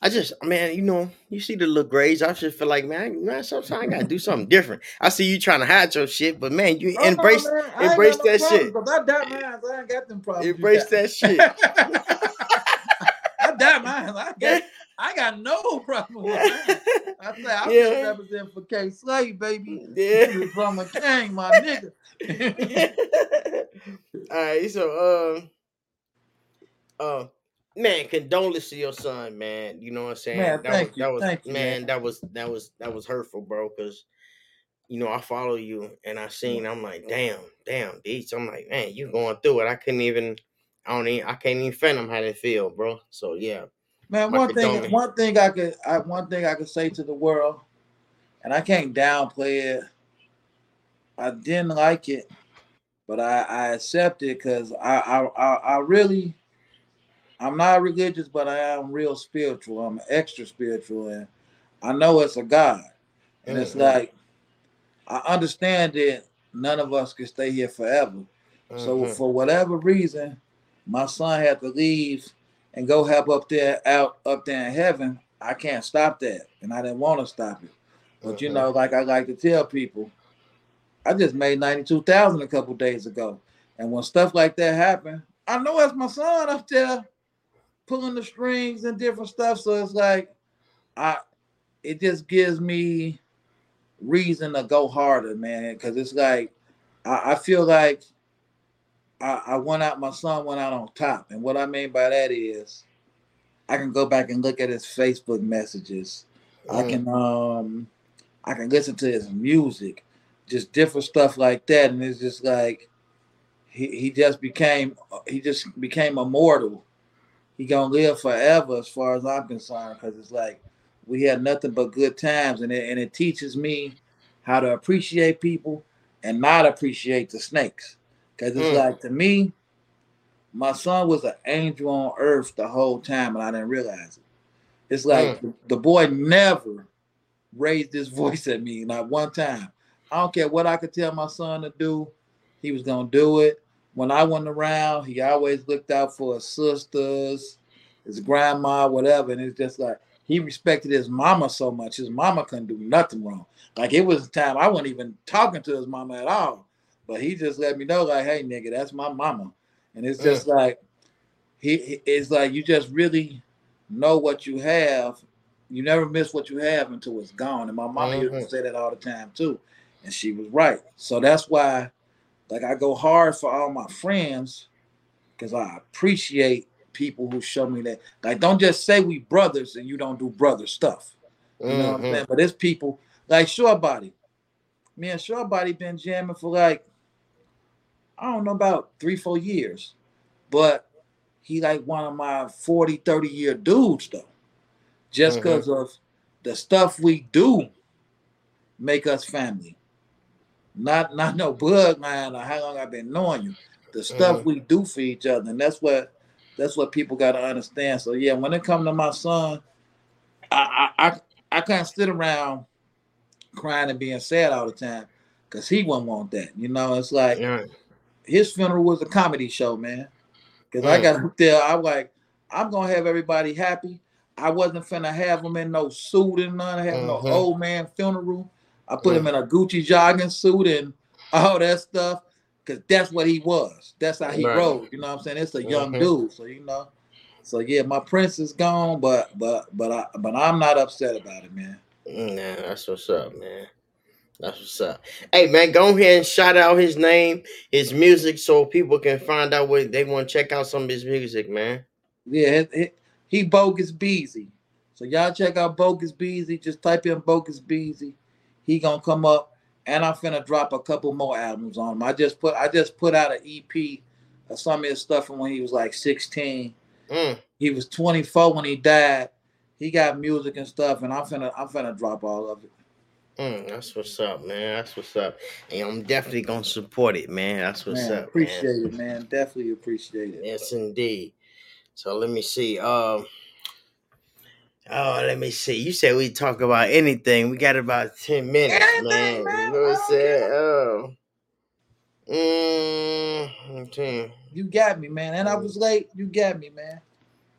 I just man, you know, you see the little grades. I just feel like man, man, sometimes I gotta do something different. I see you trying to hide your shit, but man, you Oh, no, embrace man, embrace got no that problems, shit. I dye mine. I ain't got them problems. embrace that shit. I dye mine. I got I got no problem with that. I say I Yeah. represent for Kay Slay, baby. yeah. From a king, my nigga. All right, so um, uh, man, condolences to your son, man. You know what I'm saying? Man, that thank was, you, That was thank you, man, man. that was that was that was hurtful, bro. Cause you know I follow you and I seen. I'm like, damn, damn, Beats. I'm like, man, you going through it. I couldn't even. I don't even. I can't even fathom how they feel, bro. So yeah. Man, one thing, condolence. one thing I could, I, one thing I could say to the world, and I can't downplay it. I didn't like it, but I, I accept it because I, I, I, I really, I'm not religious, but I am real spiritual. I'm extra spiritual, and I know it's a God, and it's Mhm. like, I understand that none of us can stay here forever. So Mhm. for whatever reason, my son had to leave and go help up there out up there in heaven. I can't stop that, and I didn't want to stop it. But you know, like I like to tell people, I just made ninety two thousand a couple days ago, and when stuff like that happen, I know it's my son up there pulling the strings and different stuff. So it's like, I, it just gives me reason to go harder, man. Because it's like, I, I feel like I, I went out, my son went out on top. And what I mean by that is I can go back and look at his Facebook messages. I Mm. can um I can listen to his music, just different stuff like that. And it's just like he, he just became he just became immortal. He gonna live forever as far as I'm concerned, because it's like we had nothing but good times and it and it teaches me how to appreciate people and not appreciate the snakes. Cause it's Mm. like to me, my son was an angel on earth the whole time, and I didn't realize it. It's like the, the boy never raised his voice at me, not one time. I don't care what I could tell my son to do, he was gonna do it. When I wasn't around, he always looked out for his sisters, his grandma, whatever. And it's just like he respected his mama so much. His mama couldn't do nothing wrong. Like it was a time I wasn't even talking to his mama at all. But he just let me know, like, hey nigga, that's my mama. And it's just like he it's like you just really know what you have. You never miss what you have until it's gone. And my mama used Mhm. to say that all the time too. And she was right. So that's why like I go hard for all my friends because I appreciate people who show me that. Like, don't just say we brothers and you don't do brother stuff. You know what I'm Mhm. saying? But it's people like Short Body. Me and Short Body been jamming for like, I don't know, about three, four years. But he like one of my 40, 30 year dudes though. Just because of the stuff we do make us family. Not not no bloodline or how long I've been knowing you. The stuff Mhm. we do for each other. And that's what that's what people gotta understand. So yeah, when it comes to my son, I I I, I can't sit around crying and being sad all the time because he wouldn't want that. You know, it's like Yeah. His funeral was a comedy show, man. Because I Mm. got up there, I like, I'm gonna have everybody happy. I wasn't finna have him in no suit and none. I had Mhm. no old man funeral. I put Mm. him in a Gucci jogging suit and all that stuff. Cause that's what he was. That's how he Right. rode. You know what I'm saying? It's a young Mhm. dude. So you know. So yeah, my prince is gone, but but but I but I'm not upset about it, man. Nah, that's what's up, man. That's what's up. Hey, man, go ahead and shout out his name, his music, so people can find out what they want to check out some of his music, man. Yeah, he, he bogus Beezy. So y'all check out bogus Beezy. Just type in bogus Beezy. He gonna come up, and I'm finna drop a couple more albums on him. I just put I just put out an EP of some of his stuff from when he was like 16. Mm, He was 24 when he died. He got music and stuff, and I'm finna I'm finna drop all of it. Mm, that's what's up, man. That's what's up. And I'm definitely gonna support it, man. That's what's man, up, appreciate man. it, man. Definitely appreciate it. Yes, indeed. So let me see. Um. Oh, let me see. You said we talk about anything. We got about ten minutes, Anything, man. man. You know what I'm saying? Oh. Mm. You got me, man. And I Mm. was late. You got me, man.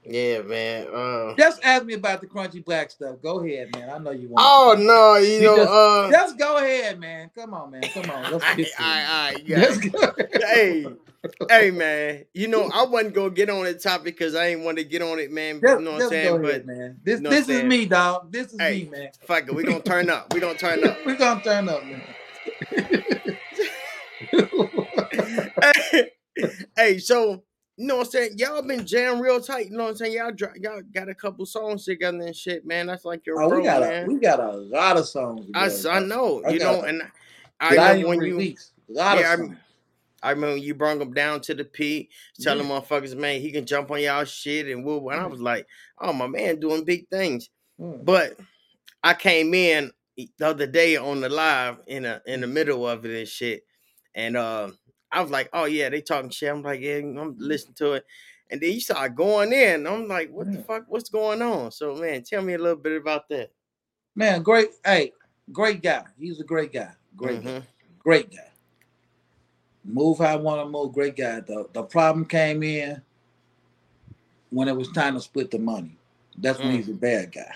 Yeah, man. Uh, Just ask me about the crunchy black stuff. Go ahead, man. I know you want. oh no, you You know. just- uh, Just go ahead, man. Come on, man. Come on. Let's get to alright, you got Let's it. go. hey, hey, man. You know, I wasn't gonna get on the topic because I ain't want to get on it, man. Just, you know what I'm saying? But man. This know this is me, dog. This is Hey. me, man. fuck it, we gonna turn up. We gonna turn up. We're gonna turn up, man. hey, so You know what I'm saying? Y'all been jam real tight. You know what I'm saying? Y'all y'all got a couple songs together and shit, man. That's like your Oh, bro, we got man. a we got a lot of songs. I, together. I know, I you know, and I I remember when you. A lot Yeah, I of songs. I remember you brought him down to the P, telling Yeah. motherfuckers, man, he can jump on y'all shit and woo. And I was like, oh my man, doing big things. Mm. But I came in the other day on the live in a in the middle of it and shit, and uh, I was like, oh yeah, they talking shit. I'm like, yeah, I'm listening to it, and then you started going in. I'm like, what the fuck? What's going on? So man, tell me a little bit about that. Man, great. Hey, great guy. He's a great guy. Great guy. Mhm. Great guy. Move how I want to move. Great guy. The the problem came in when it was time to split the money. That's when Mm. he's a bad guy.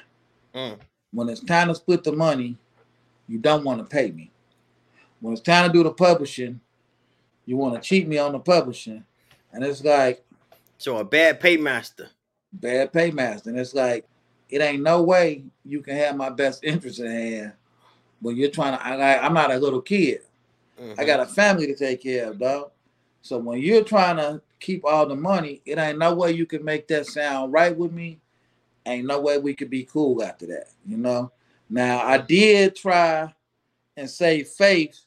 Mm. When it's time to split the money, you don't want to pay me. When it's time to do the publishing, you want to cheat me on the publishing. And it's like So a bad paymaster. bad paymaster. And it's like, it ain't no way you can have my best interest in hand when you're trying to. I, I, I'm not a little kid. I Mhm. got a family to take care of, dog. So when you're trying to keep all the money, it ain't no way you can make that sound right with me. Ain't no way we could be cool after that, you know. Now I did try and say faith,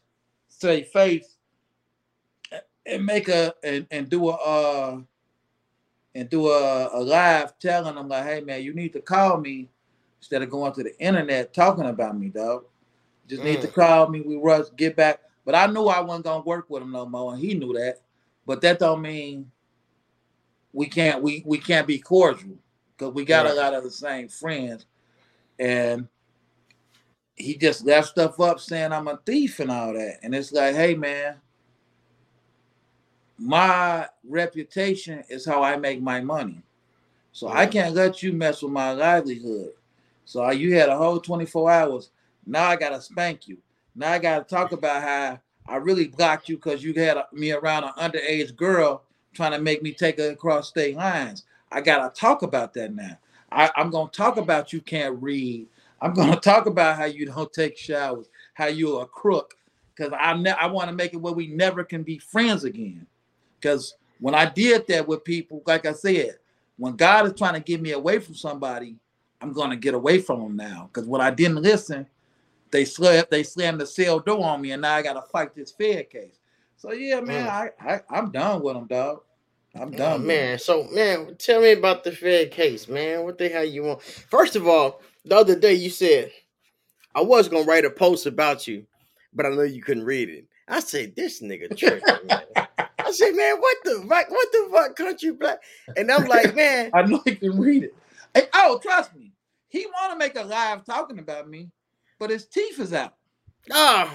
say faith, and make a and, and do a uh and do a, a live telling them like, hey man, you need to call me instead of going to the internet talking about me, dog. Just need to Mm. call me. We rush, get back. But I knew I wasn't gonna work with him no more, and he knew that. But that don't mean we can't we we can't be cordial because we got Right. a lot of the same friends. And he just left stuff up saying I'm a thief and all that. And it's like, hey man, my reputation is how I make my money. So I can't let you mess with my livelihood. So you had a whole 24 hours. Now I gotta spank you. Now I gotta talk about how I really blocked you because you had me around an underage girl trying to make me take her across state lines. I gotta talk about that now. I, I'm gonna talk about you can't read. I'm gonna talk about how you don't take showers, how you're a crook. Cause I ne- I want to make it where we never can be friends again. Because when I did that with people, like I said, when God is trying to get me away from somebody, I'm gonna get away from them now. Because when I didn't listen, they slammed they slammed the cell door on me, and now I gotta fight this Fed case. So yeah, man, mm. I, I I'm done with them, dog. I'm Oh, done, with 'em. man. So, man, tell me about the Fed case, man. What the hell you want? First of all, the other day you said I was gonna write a post about you, but I know you couldn't read it. I said this nigga tripping, man. I said, man, what the fuck? What the fuck, Crunchy Black? And I'm like, man, I know he can read it. Hey, oh, trust me, he want to make a live talking about me, but his teeth is out. ah,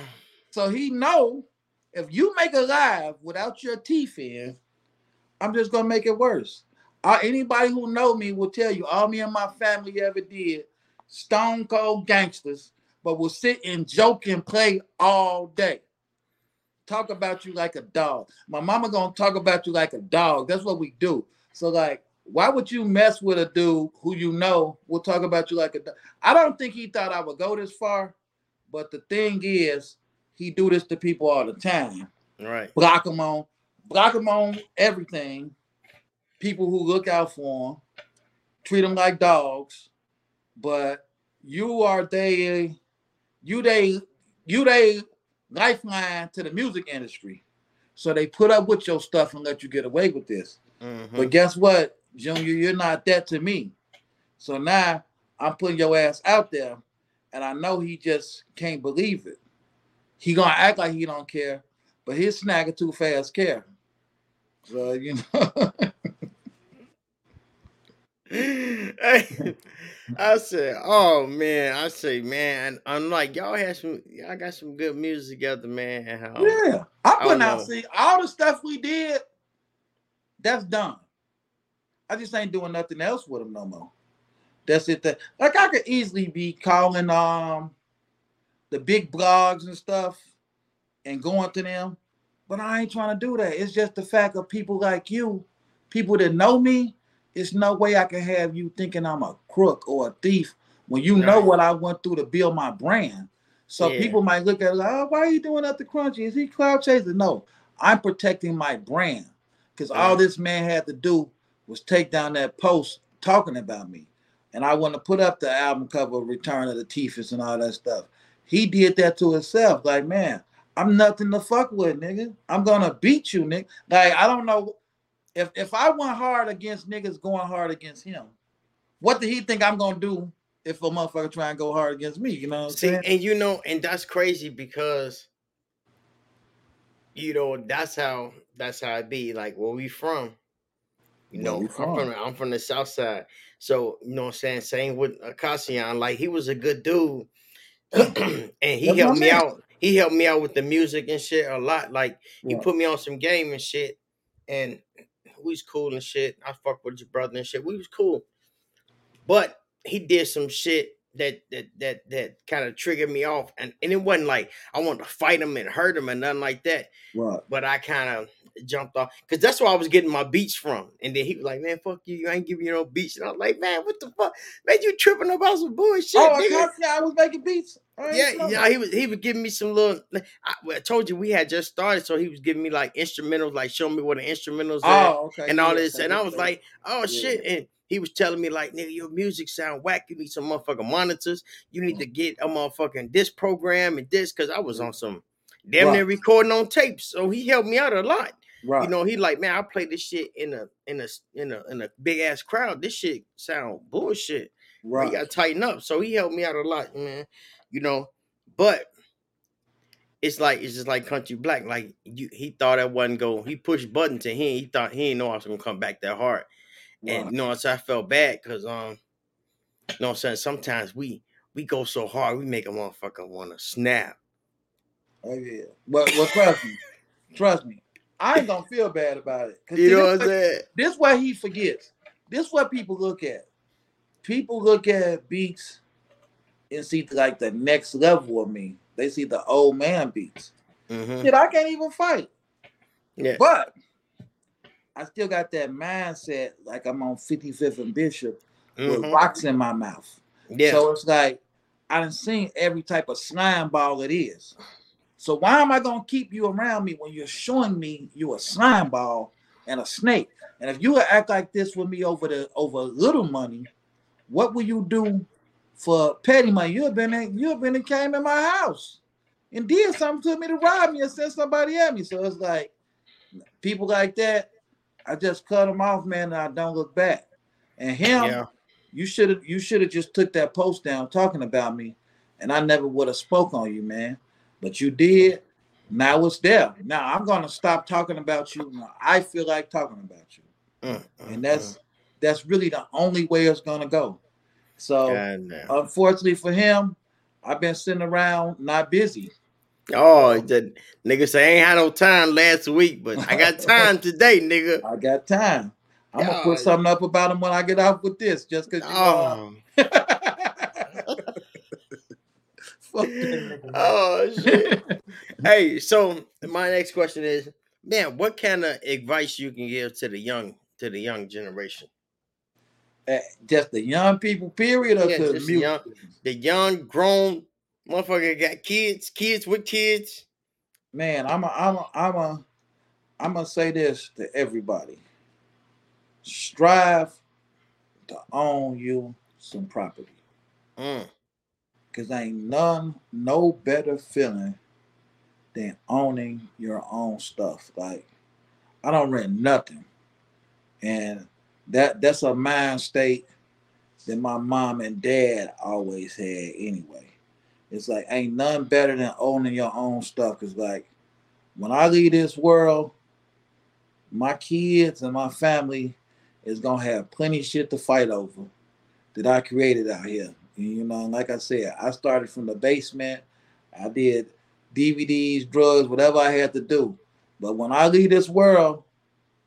So he know if you make a live without your teeth in, I'm just gonna make it worse. Uh, anybody who know me will tell you all me and my family ever did, stone cold gangsters, but will sit and joke and play all day. Talk about you like a dog. My mama gonna talk about you like a dog. That's what we do. So like, why would you mess with a dude who you know will talk about you like a dog? I don't think he thought I would go this far, but the thing is, he do this to people all the time. right. Block him on, block him on everything. People who look out for him, treat them like dogs. But you are they, you they, you they lifeline to the music industry. So they put up with your stuff and let you get away with this. Mhm. But guess what, Junior? You're not that to me. So now I'm putting your ass out there, and I know he just can't believe it. He gonna act like he don't care, but his snagger too fast care. So you know, hey, I said, oh man, I say, man, I'm like, y'all had some, y'all got some good music together, man. how- yeah, I out. don't know. See, all the stuff we did, that's done. I just ain't doing nothing else with him no more. That's it. That like I could easily be calling um the big blogs and stuff and going to them, but I ain't trying to do that. It's just the fact of people like you, people that know me. It's no way I can have you thinking I'm a crook or a thief when you know what I went through to build my brand. So Yeah. people might look at it like, oh, why are you doing that to Crunchy? Is he cloud chaser? No, I'm protecting my brand. because all this man had to do was take down that post talking about me. And I want to put up the album cover Return of the Tiefus and all that stuff. He did that to himself. Like, man, I'm nothing to fuck with, nigga. I'm gonna beat you, nigga. Like, I don't know if if I went hard against niggas going hard against him, what did he think I'm gonna do if a motherfucker try and go hard against me? You know what I'm See, saying? and you know, and that's crazy because you know that's how that's how it be. Like where we from, you know, I'm from? I'm from the south side. So you know what I'm saying? Same with Akasian, like he was a good dude. and he That's helped me man. out. He helped me out with the music and shit a lot. Like he Right. put me on some game and shit. And we was cool and shit. I fuck with your brother and shit. We was cool. But he did some shit that that that that kind of triggered me off. And, and it wasn't like I wanted to fight him and hurt him and nothing like that. Right. But I kind of jumped off because that's where I was getting my beats from. And then he was like, Man, fuck you, you ain't giving you no beats. And I was like, Man, what the fuck? Man, you tripping about some bullshit. oh, I, nigga." can't say I was making beats. Yeah, yeah, that. he was he was giving me some little. I, I told you we had just started, so he was giving me like instrumentals, like showing me what the instrumentals are Oh, okay. and all yeah, this, and I was like, oh Yeah. shit, and he was telling me like, nigga, your music sound whack. You need some motherfucking monitors. You need to mm-hmm. get a motherfucking this program and this, because I was on some damn near Right. recording on tapes, so he helped me out a lot. Right. You know, he like, man, I play this shit in a in a in a in a big ass crowd. This shit sound bullshit. Right. right. You gotta tighten up. So he helped me out a lot, man. You know, but it's like it's just like Crunchy Black. Like you, he thought I wasn't go. He pushed buttons and he he thought he didn't know I was gonna come back that hard. And you know, so I felt bad because um, you know, what I'm saying sometimes we we go so hard we make a motherfucker want to snap. Oh yeah. But well, trust me, trust me. I ain't gonna feel bad about it. You see, know what I'm saying? This what he forgets. This what people look at. People look at beats and see like the next level of me. They see the old man beats. Mhm. Shit, I can't even fight. Yeah. But I still got that mindset like I'm on 55th and Bishop with Mhm. rocks in my mouth. Yeah. So it's like I done seen every type of slime ball it is. So why am I gonna keep you around me when you're showing me you a slime ball and a snake? And if you would act like this with me over the over little money, what will you do for petty money? You have been in, you have been and came in my house and did something to me to rob me and send somebody at me. So it's like people like that, I just cut them off, man, and I don't look back. And him, yeah. you should have you should have just took that post down talking about me, and I never would have spoke on you, man. But you did. Now it's there. Now I'm gonna stop talking about you. Now I feel like talking about you, mm, and that's that's really the only way it's gonna go. So unfortunately for him, I've been sitting around not busy. Oh, the nigga say I ain't had no time last week, but I got time today, nigga. I got time. I'm gonna put something up about him when I get off with this, just cause you know. Oh, Fuck that nigga, man. Oh shit. hey, so my next question is, man, what kind of advice you can give to the young to the young generation? Uh, just the young people, period, or Yeah, to the music? young- The young, grown motherfucker got kids, kids with kids. Man, I'm a, I'm a, I'm a, I'm gonna say this to everybody: strive to own you some property, Mm, cause ain't none no better feeling than owning your own stuff. Like I don't rent nothing, and that that's a mind state that my mom and dad always had anyway. It's like ain't none better than owning your own stuff. Cause like when I leave this world, my kids and my family is gonna have plenty shit to fight over that I created out here. You know, like I said, I started from the basement. I did DVDs, drugs, whatever I had to do. But when I leave this world,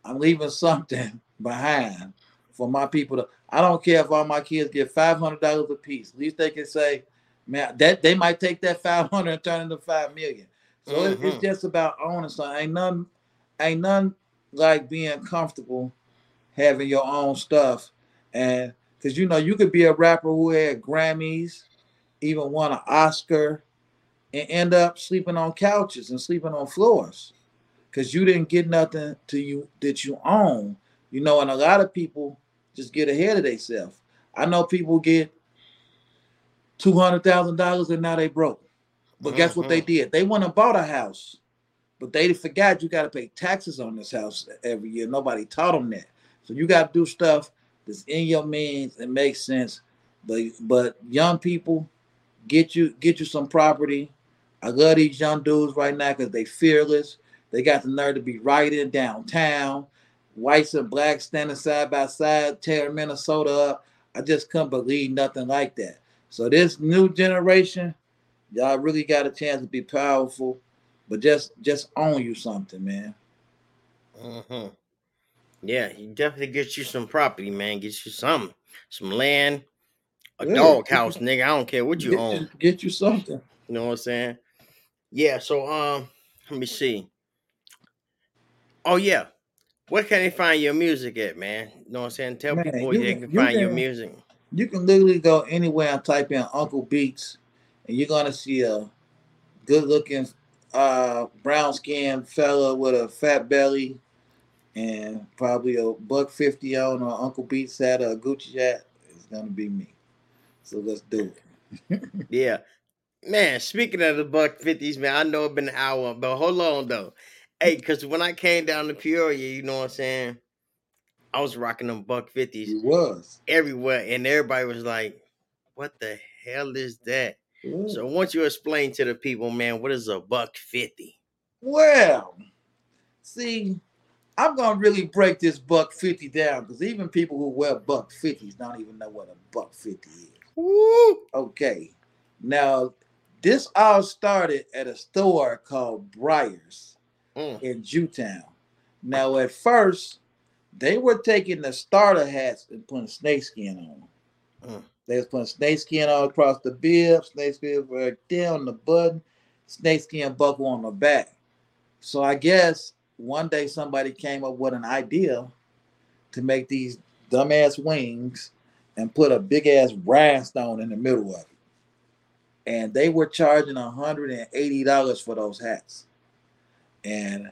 I'm leaving something behind for my people to. I don't care if all my kids get five hundred dollars a piece. At least they can say, "Man, that they might take that five hundred and turn it into five million. So it- it's mm-hmm. just about owning something. Ain't none, ain't none like being comfortable having your own stuff, and because you know you could be a rapper who had Grammys, even won an Oscar, and end up sleeping on couches and sleeping on floors. because you didn't get nothing to you that you own. You know, and a lot of people just get ahead of themselves. I know people get two hundred thousand dollars and now they broke. But guess what they mm-hmm. did? They went and bought a house, but they forgot you got to pay taxes on this house every year. Nobody taught them that, so you got to do stuff that's in your means It makes sense. But but young people, get you get you some property. I love these young dudes right now because they fearless. They got the nerve to be riding downtown, whites and blacks standing side by side, tearing Minnesota up. I just couldn't believe nothing like that. So this new generation, y'all really got a chance to be powerful, but just just own you something, man. hmm Yeah, he definitely gets you some property, man. Get you some some land, a Yeah. dog house, nigga. I don't care what you Get, own. get you something. You know what I'm saying? Yeah. So um, let me see. Oh yeah, where can they find your music at, man? You know what I'm saying? Tell Man, people you where they can- can you find your music. You can literally go anywhere and type in Uncle Beats, and you're gonna see a good looking uh brown skinned fella with a fat belly and probably a buck fifty on or Uncle Beats hat or a Gucci hat. It's gonna be me. So let's do it. Yeah. Man, speaking of the buck fifties, man, I know it's been an hour, but hold on though. Hey, cause when I came down to Peoria, you know what I'm saying? I was rocking them buck fifties It was. everywhere, and everybody was like, What the hell is that? So once you explain to the people, man, what is a buck fifty? Well, see, I'm gonna really break this buck fifty down because even people who wear buck fifties don't even know what a buck fifty is. Woo! Okay, now this all started at a store called Briars Mm, in Jewtown. Now, at first, they were taking the starter hats and putting snakeskin on them. Mm. They was putting snakeskin all across the bib, snakeskin right there on the button, snakeskin buckle on the back. So I guess one day somebody came up with an idea to make these dumbass wings and put a big ass rhinestone in the middle of it. And they were charging $180 for those hats. And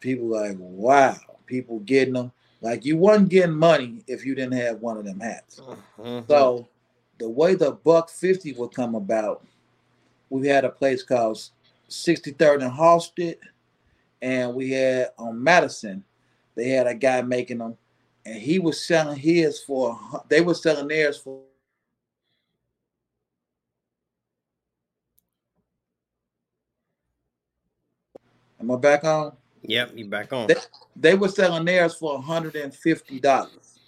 people like, wow, people getting them. Like you wasn't getting money if you didn't have one of them hats. mhm. So the way the buck 50 would come about, we had a place called 63rd and Halsted, and we had on Madison, they had a guy making them, and he was selling his for they were selling theirs for Am I back on? Yep, you back on. That- They were selling theirs for $150.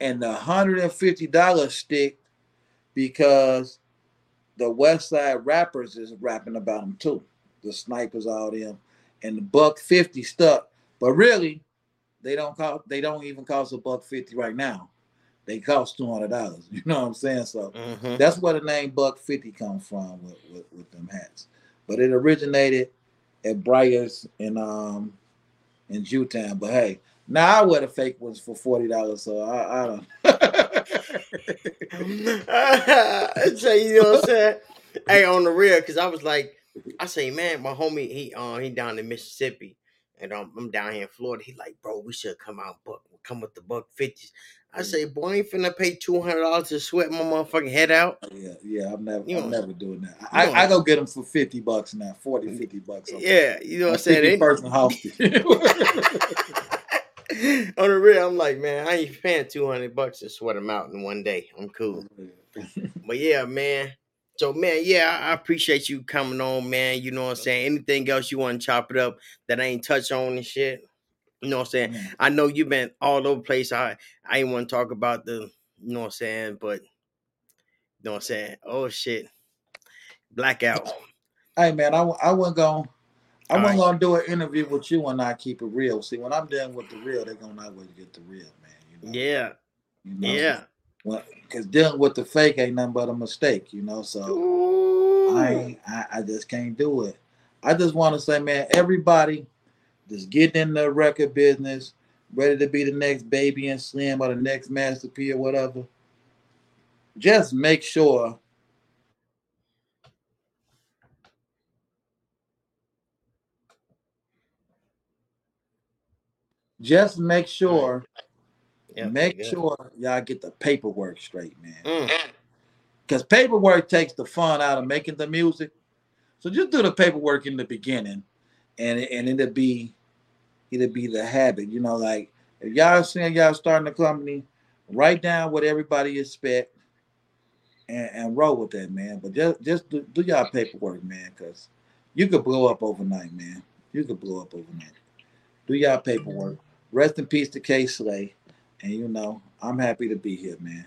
And the $150 stick because the West Side rappers is rapping about them too. The snipers, all them. And the buck 50 stuck. But really, they don't cost they don't even cost a buck 50 right now. They cost two hundred dollars. You know what I'm saying? So Mhm. that's where the name Buck 50 comes from with, with, with them hats. But it originated at Briars in um in Jewtown. But hey, now I wear the fake ones for forty dollars, so I, I don't so you know what I'm saying? Hey, on the real, because I was like, I say, man, my homie, he uh he down in Mississippi, and um, I'm down here in Florida. He like, bro, we should come out buck, come with the buck fifties. I say, boy, I ain't finna pay two hundred dollars to sweat my motherfucking head out. yeah, yeah, I'm never You I'm never doing that. I, know- I go get them for 50 bucks now, 40, 50 bucks. on- Yeah, you know what I'm saying? 50 They- person hostage. on the real, I'm like, man, I ain't paying two hundred bucks to sweat them out in one day. I'm cool. But yeah, man. So man, yeah, I appreciate you coming on, man. You know what I'm saying? Anything else you want to chop it up that I ain't touch on and shit? You know what I'm saying? Man, I know you've been all over the place. I I ain't want to talk about the, you know what I'm saying, but you know what I'm saying? Oh shit. Blackout. Hey man, I, I wasn't gonna I wasn't right. gonna do an interview with you and I keep it real. See, when I'm done with the real, they're gonna always get the real, man. You know? Yeah. You know? Yeah. Because dealing with the fake ain't nothing but a mistake, you know. So. I, I I just can't do it. I just want to say, man, everybody just getting in the record business, ready to be the next baby and slim or the next Master P or whatever. Just make sure just make sure, Yeah, make good. sure y'all get the paperwork straight, man. Mm. Because paperwork takes the fun out of making the music. So just do the paperwork in the beginning, and it- and it'll be, it'll be the habit. You know, like if y'all saying y'all starting a company, write down what everybody expect, and, and roll with that, man. But just just do, do y'all paperwork, man, because you could blow up overnight, man. You could blow up overnight. Do y'all paperwork. Rest in peace to Kay Slay, and you know I'm happy to be here, man.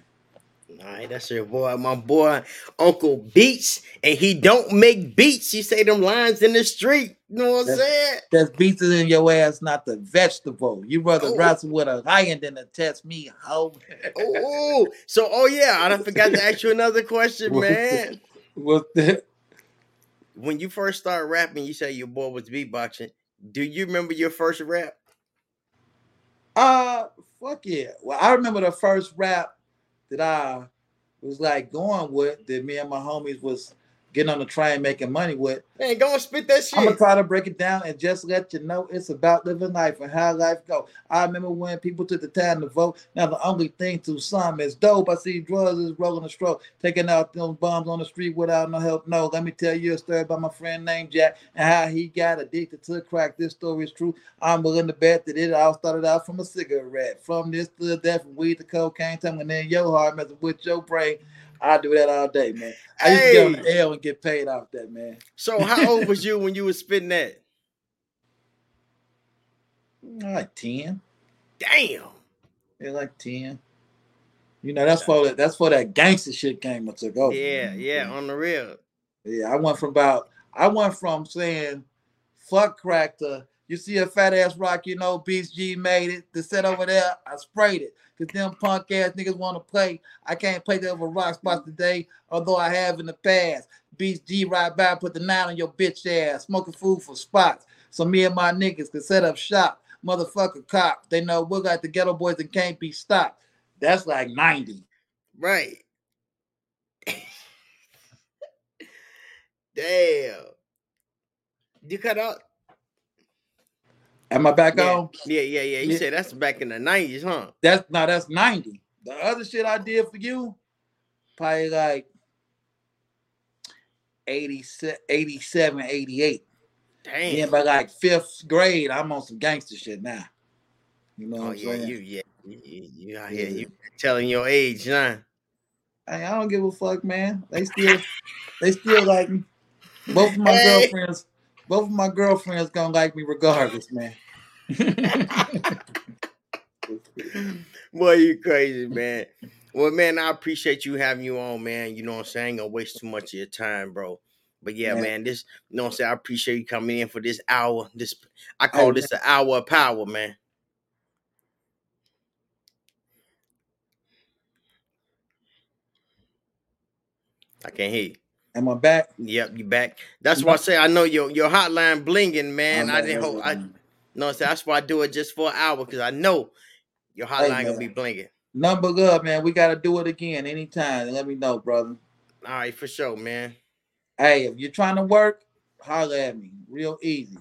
All right, that's your boy, my boy, Uncle Beats, and he don't make beats. You say them lines in the street. You know what I'm That's- saying? That's beats in your ass, not the vegetable. You rather Oh. wrestle with a lion than to test me, hoe. Oh, so oh yeah, I forgot to ask you another question, man. What's that? When you first started rapping, you say your boy was beatboxing. Do you remember your first rap? Uh, fuck yeah. Well, I remember the first rap that I was like going with that me and my homies was getting on the train making money with. Man, go and spit that shit. I'm gonna try to break it down and just let you know it's about living life and how life go. I remember when people took the time to vote. Now the only thing to some is dope. I see drugs is rolling a stroke, taking out those bombs on the street without no help. No, let me tell you a story about my friend named Jack and how he got addicted to crack. This story is true. I'm willing to bet that it all started out from a cigarette. From this to that, from weed to cocaine, tumbling in your heart, messing with your brain. I do that all day, man. I used to get on L and get paid off that, man. so how old was you when you was spitting that? Like 10. Damn. Yeah, like 10. You know, that's for that that's for that gangster shit came and took over. Yeah, yeah, on the real. Yeah, I went from about I went from saying fuck crack to you see a fat ass rock, you know, Beast G made it to sit over there. I sprayed it. Cause them punk ass niggas want to play. I can't play that over rock spots today, although I have in the past. Beast G right by, put the nine on your bitch ass, smoking food for spots. So me and my niggas can set up shop. Motherfucker cop. They know we got the ghetto boys and can't be stopped. That's like 90. Right. Damn. You cut out? Am I back Yeah. on? Yeah, yeah, yeah. You Yeah. said that's back in the 90s, huh? That's now that's 90. The other shit I did for you, probably like 87, 87 88. Damn. Yeah, by like fifth grade, I'm on some gangster shit now. You know what oh I'm yeah, saying? you yeah. You, you, you out here, Yeah. you telling your age, huh? Hey, I don't give a fuck, man. They still they still like me. Both of my Hey. girlfriends, both of my girlfriends gonna like me regardless, man. Boy, you crazy, man. Well, man, I appreciate you having you on, man. You know what I'm saying? I ain't gonna waste too much of your time, bro. But yeah, Yeah. man, this you know what I'm saying. I appreciate you coming in for this hour. This I call Hey, this an hour of power, man. I can't hear you. Am I back? Yep, you back. That's why I say I know your your hotline blinging, man. I'm I didn't hope I no, so that's why I do it just for an hour because I know your hotline gonna be blinging. Number love, man. We gotta do it again anytime. Let me know, brother. All right, for sure, man. Hey, if you're trying to work, holler at me. Real easy.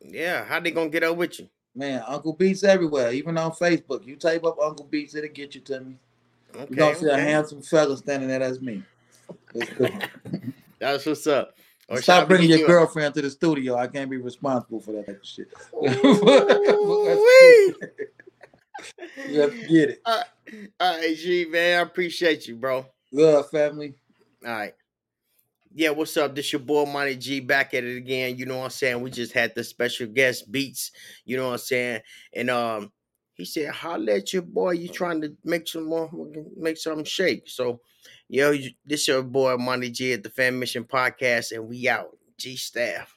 Yeah, how they gonna get up with you? Man, Uncle Beats everywhere, even on Facebook. You type up Uncle Beats, it'll get you to me. Okay, You're gonna see a handsome fella standing there, that's me. That's what's up. Or Stop bringing your girlfriend to the studio. I can't be responsible for that type of shit. Ooh-wee. Let's get it. All right, G man, I appreciate you, bro. Love, family. All right. Yeah, what's up? This your boy Money G back at it again. You know what I'm saying? We just had the special guest beats, you know what I'm saying? And um he said, holla at your boy, you trying to make some more make something shake. So yo, this your boy Monty G at the Fammission Podcast, and we out. G staff.